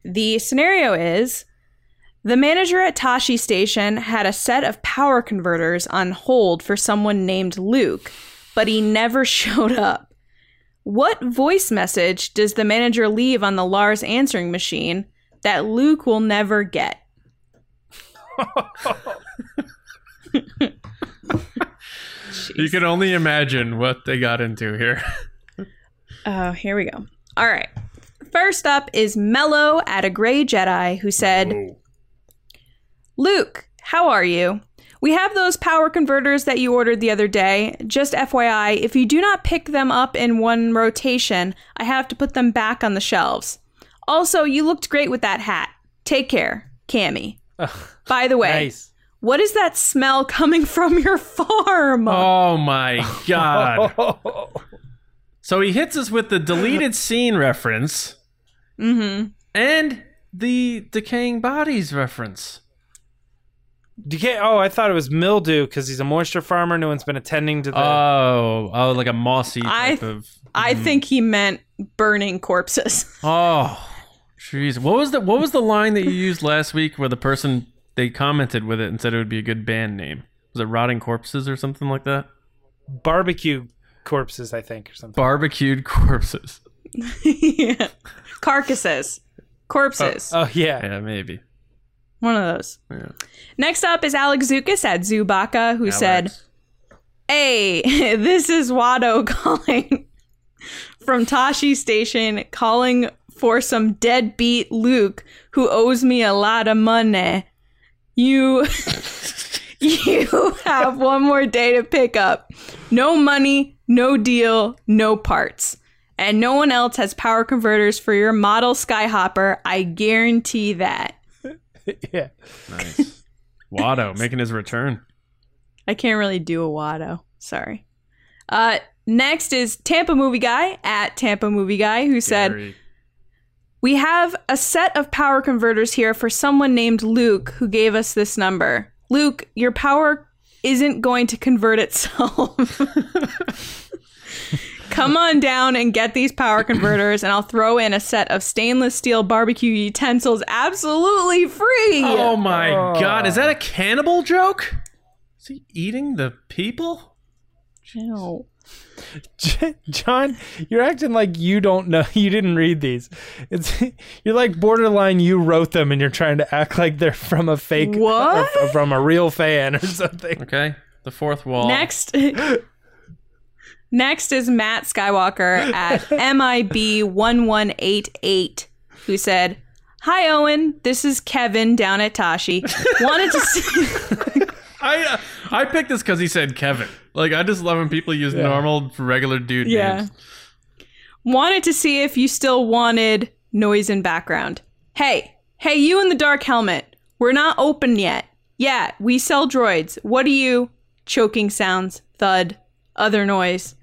the scenario is the manager at Tosche Station had a set of power converters on hold for someone named Luke, but he never (laughs) showed up. What voice message does the manager leave on the Lars answering machine that Luke will never get? (laughs) You can only imagine what they got into here. Oh, here we go. All right. First up is Mello at a Gray Jedi who said, Luke, how are you? We have those power converters that you ordered the other day. Just FYI, if you do not pick them up in one rotation, I have to put them back on the shelves. Also, you looked great with that hat. Take care, Camie. (laughs) By the way, Nice. what is that smell coming (laughs) from your farm? Oh my (laughs) god! So he hits us with the deleted scene reference Mm-hmm. and the decaying bodies reference. Decay. Oh, I thought it was mildew because he's a moisture farmer. No one's been attending to the. Oh, oh, like a mossy I- type of. I think he meant burning corpses. (laughs) Oh, jeez. What was the What was the line that you used last week where the person they commented with it and said it would be a good band name? Was it Rotting Corpses or something like that? barbecue corpses, I think, or something. Barbecued corpses. (laughs) yeah. Carcasses. Corpses. Oh, oh yeah. Yeah, maybe. One of those. Yeah. Next up is Alex Zukas at Zubaka, who said, Hey, (laughs) this is Watto (laughs) calling from Tosche Station, calling for some deadbeat Luke who owes me a lot of money. You. (laughs) You have one more day to pick up. No money, no deal, no parts. And no one else has power converters for your model Skyhopper. I guarantee that. (laughs) yeah. Nice. Watto (laughs) making his return. I can't really do a Watto. Sorry. Uh, next is Tampa Movie Guy at Tampa Movie Guy, who said, Very- We have a set of power converters here for someone named Luke who gave us this number. Luke, your power isn't going to convert itself. (laughs) Come on down and get these power converters, and I'll throw in a set of stainless steel barbecue utensils absolutely free. Oh my oh. god, is that a cannibal joke? Is he eating the people? Ew. John, you're acting like you don't know. (laughs) You didn't read these. It's (laughs) you're like borderline. You wrote them, and you're trying to act like they're from a fake, What? or from a real fan or (laughs) something. Okay. The fourth wall. Next. Next is Matt Skywalker at (laughs) MIB1188, who said, Hi, Owen. This is Kevin down at Tosche. Wanted to see. (laughs) I uh, I picked this because he said Kevin. Like I just love when people use normal regular dude Yeah. names. wanted to see if you still wanted noise in background. Hey, hey, you in the dark helmet. We're not open yet. Yeah, we sell droids. What do you? Choking sounds, thud, other noise.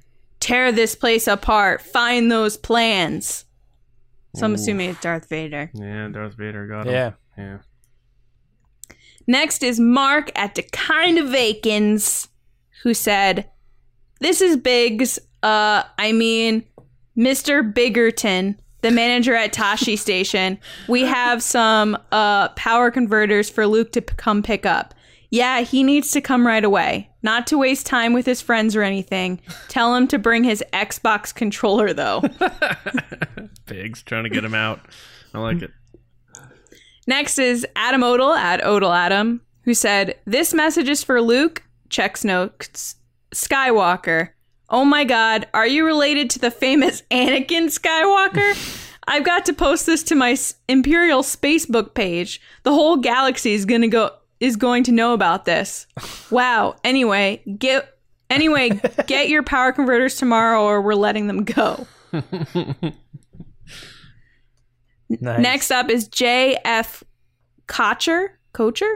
Tear this place apart. Find those plans. So I'm assuming it's Darth Vader. Yeah, Darth Vader got him. Yeah. Yeah. Next is Mark at the kind of Akins, who said, This is Biggs. Uh, I mean, Mr. Biggerton, the manager at Tosche (laughs) Station. We have some uh power converters for Luke to p- come pick up. Yeah, he needs to come right away. Not to waste time with his friends or anything. Tell him to bring his Xbox controller though. (laughs) Biggs trying to get him out. I like it. Next is Adam Odell at Odell Adam, who said, This message is for Luke, checks notes, Skywalker. Oh my god, are you related to the famous (laughs) Anakin Skywalker? I've got to post this to my Imperial Spacebook page. The whole galaxy is gonna go is going to know about this. Wow. Anyway, get anyway, (laughs) get your power converters tomorrow or we're letting them go. Nice. Next up is J.F. Kocher, Kocher,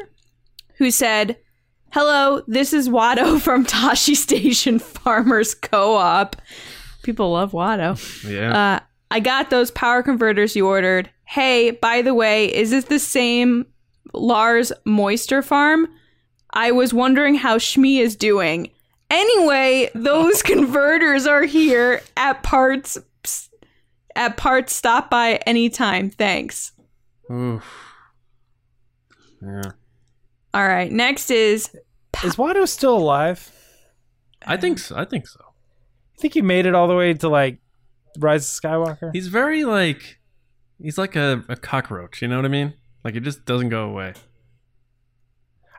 who said, Hello, this is Watto (laughs) from Tosche Station Farmers Co-op. People love Watto. Yeah. Uh, I got those power converters you ordered. Hey, by the way, is this the same Lars Moister farm? I was wondering how Shmi is doing. Anyway, those oh. (laughs) converters are here at parts at parts stop by anytime. Thanks. Oof. Yeah. All right, next is Is Watto still alive? I think so. I think so. I think he made it all the way to like Rise of Skywalker. He's very like he's like a, a cockroach, you know what I mean? Like it just doesn't go away.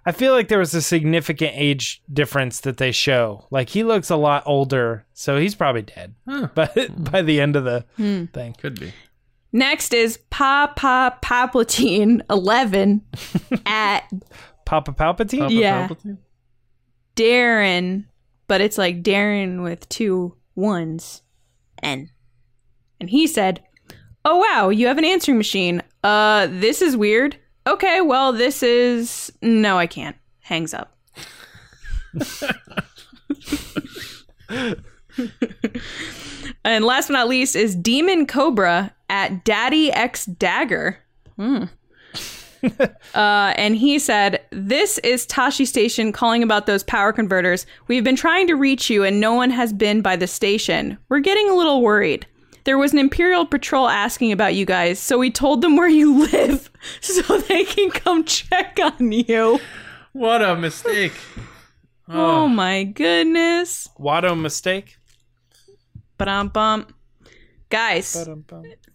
I feel like there was a significant age difference that they show. Like he looks a lot older, so he's probably dead. Huh. (laughs) But by the end of the hmm. thing, Could be. next is Papa Palpatine eleven (laughs) at Papa Palpatine. Papa Yeah. Palpatine? Darren, but it's like Darren with two ones. N. And he said, Oh wow, you have an answering machine. Uh, this is weird. Okay, well, this is. No, I can't. Hangs up. and last but not least is Demon Cobra at Daddy X Dagger. Hmm. (laughs) Uh, and he said, This is Tosche Station calling about those power converters. We've been trying to reach you and no one has been by the station. We're getting a little worried. There was an Imperial patrol asking about you guys, so we told them where you (laughs) live so they can come check on you. What a mistake. Oh, my goodness. What a mistake. Ba-dum bump. Guys,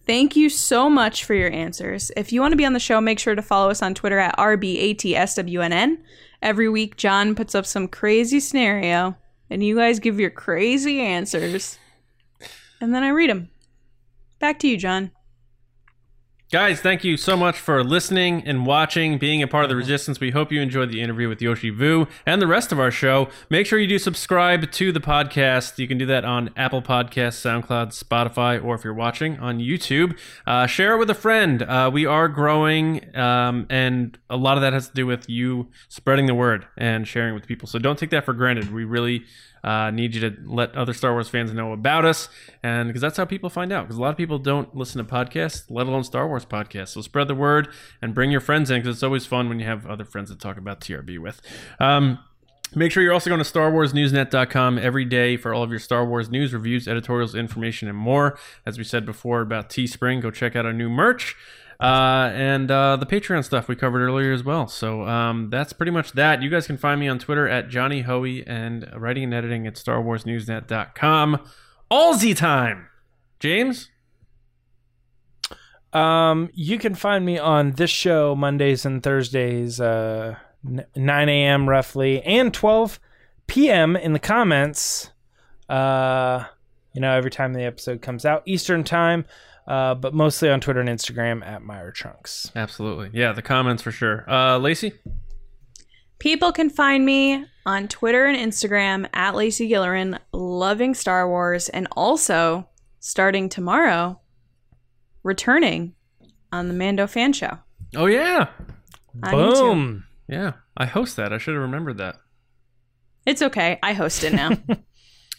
thank you so much for your answers. If you want to be on the show, make sure to follow us on Twitter at RBATSWNN. Every week, John puts up some crazy scenario, and you guys give your crazy answers. And then I read them. Back to you, John. Guys, thank you so much for listening and watching, being a part of the Resistance. We hope you enjoyed the interview with Yoshi Vu and the rest of our show. Make sure you do subscribe to the podcast. You can do that on Apple Podcasts, SoundCloud, Spotify, or if you're watching on YouTube, uh, share it with a friend. Uh, we are growing, um, and a lot of that has to do with you spreading the word and sharing with people. So don't take that for granted. We really uh, need you to let other Star Wars fans know about us, and because that's how people find out. Because a lot of people don't listen to podcasts, let alone Star Wars podcasts. So spread the word and bring your friends in, because it's always fun when you have other friends to talk about TRB with. Um, Make sure you're also going to StarWarsNewsNet.com every day for all of your Star Wars news, reviews, editorials, information, and more. As we said before about Teespring, go check out our new merch uh, and uh, the Patreon stuff we covered earlier as well. So um, that's pretty much that. You guys can find me on Twitter at Johnny Hoey and writing and editing at StarWarsNewsNet.com. All Z time. James? Um, you can find me on this show Mondays and Thursdays, uh, 9 a.m. roughly, and 12 p.m. in the comments. Uh, you know, every time the episode comes out, Eastern time. Uh, but mostly on Twitter and Instagram at Myra Trunks. Absolutely. Yeah, the comments for sure. Uh, Lacey? People can find me on Twitter and Instagram at Lacey Gillerin, loving Star Wars, and also starting tomorrow, returning on the Mando Fan Show. Oh, yeah. on YouTube. Boom. Yeah. I host that. I should have remembered that. It's okay. I host it now. (laughs)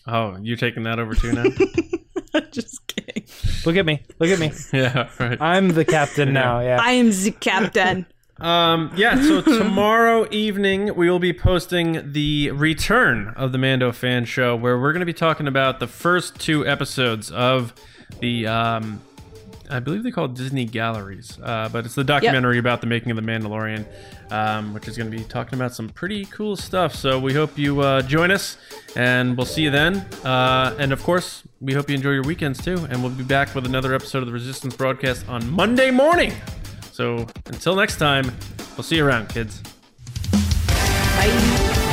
Oh, you're taking that over too now? (laughs) (laughs) Just kidding. Look at me. Look at me. (laughs) yeah, right. I'm the captain now. Yeah. I am the captain. (laughs) Um, yeah, so tomorrow evening we will be posting the return of the Mando fan show where we're going to be talking about the first two episodes of the um I believe they call it Disney Galleries, uh, but it's the documentary about the making of the Mandalorian, um, which is going to be talking about some pretty cool stuff. So we hope you uh, join us, and we'll see you then. Uh, and of course, we hope you enjoy your weekends too. And we'll be back with another episode of the Resistance broadcast on Monday morning. So until next time, we'll see you around, kids. Bye.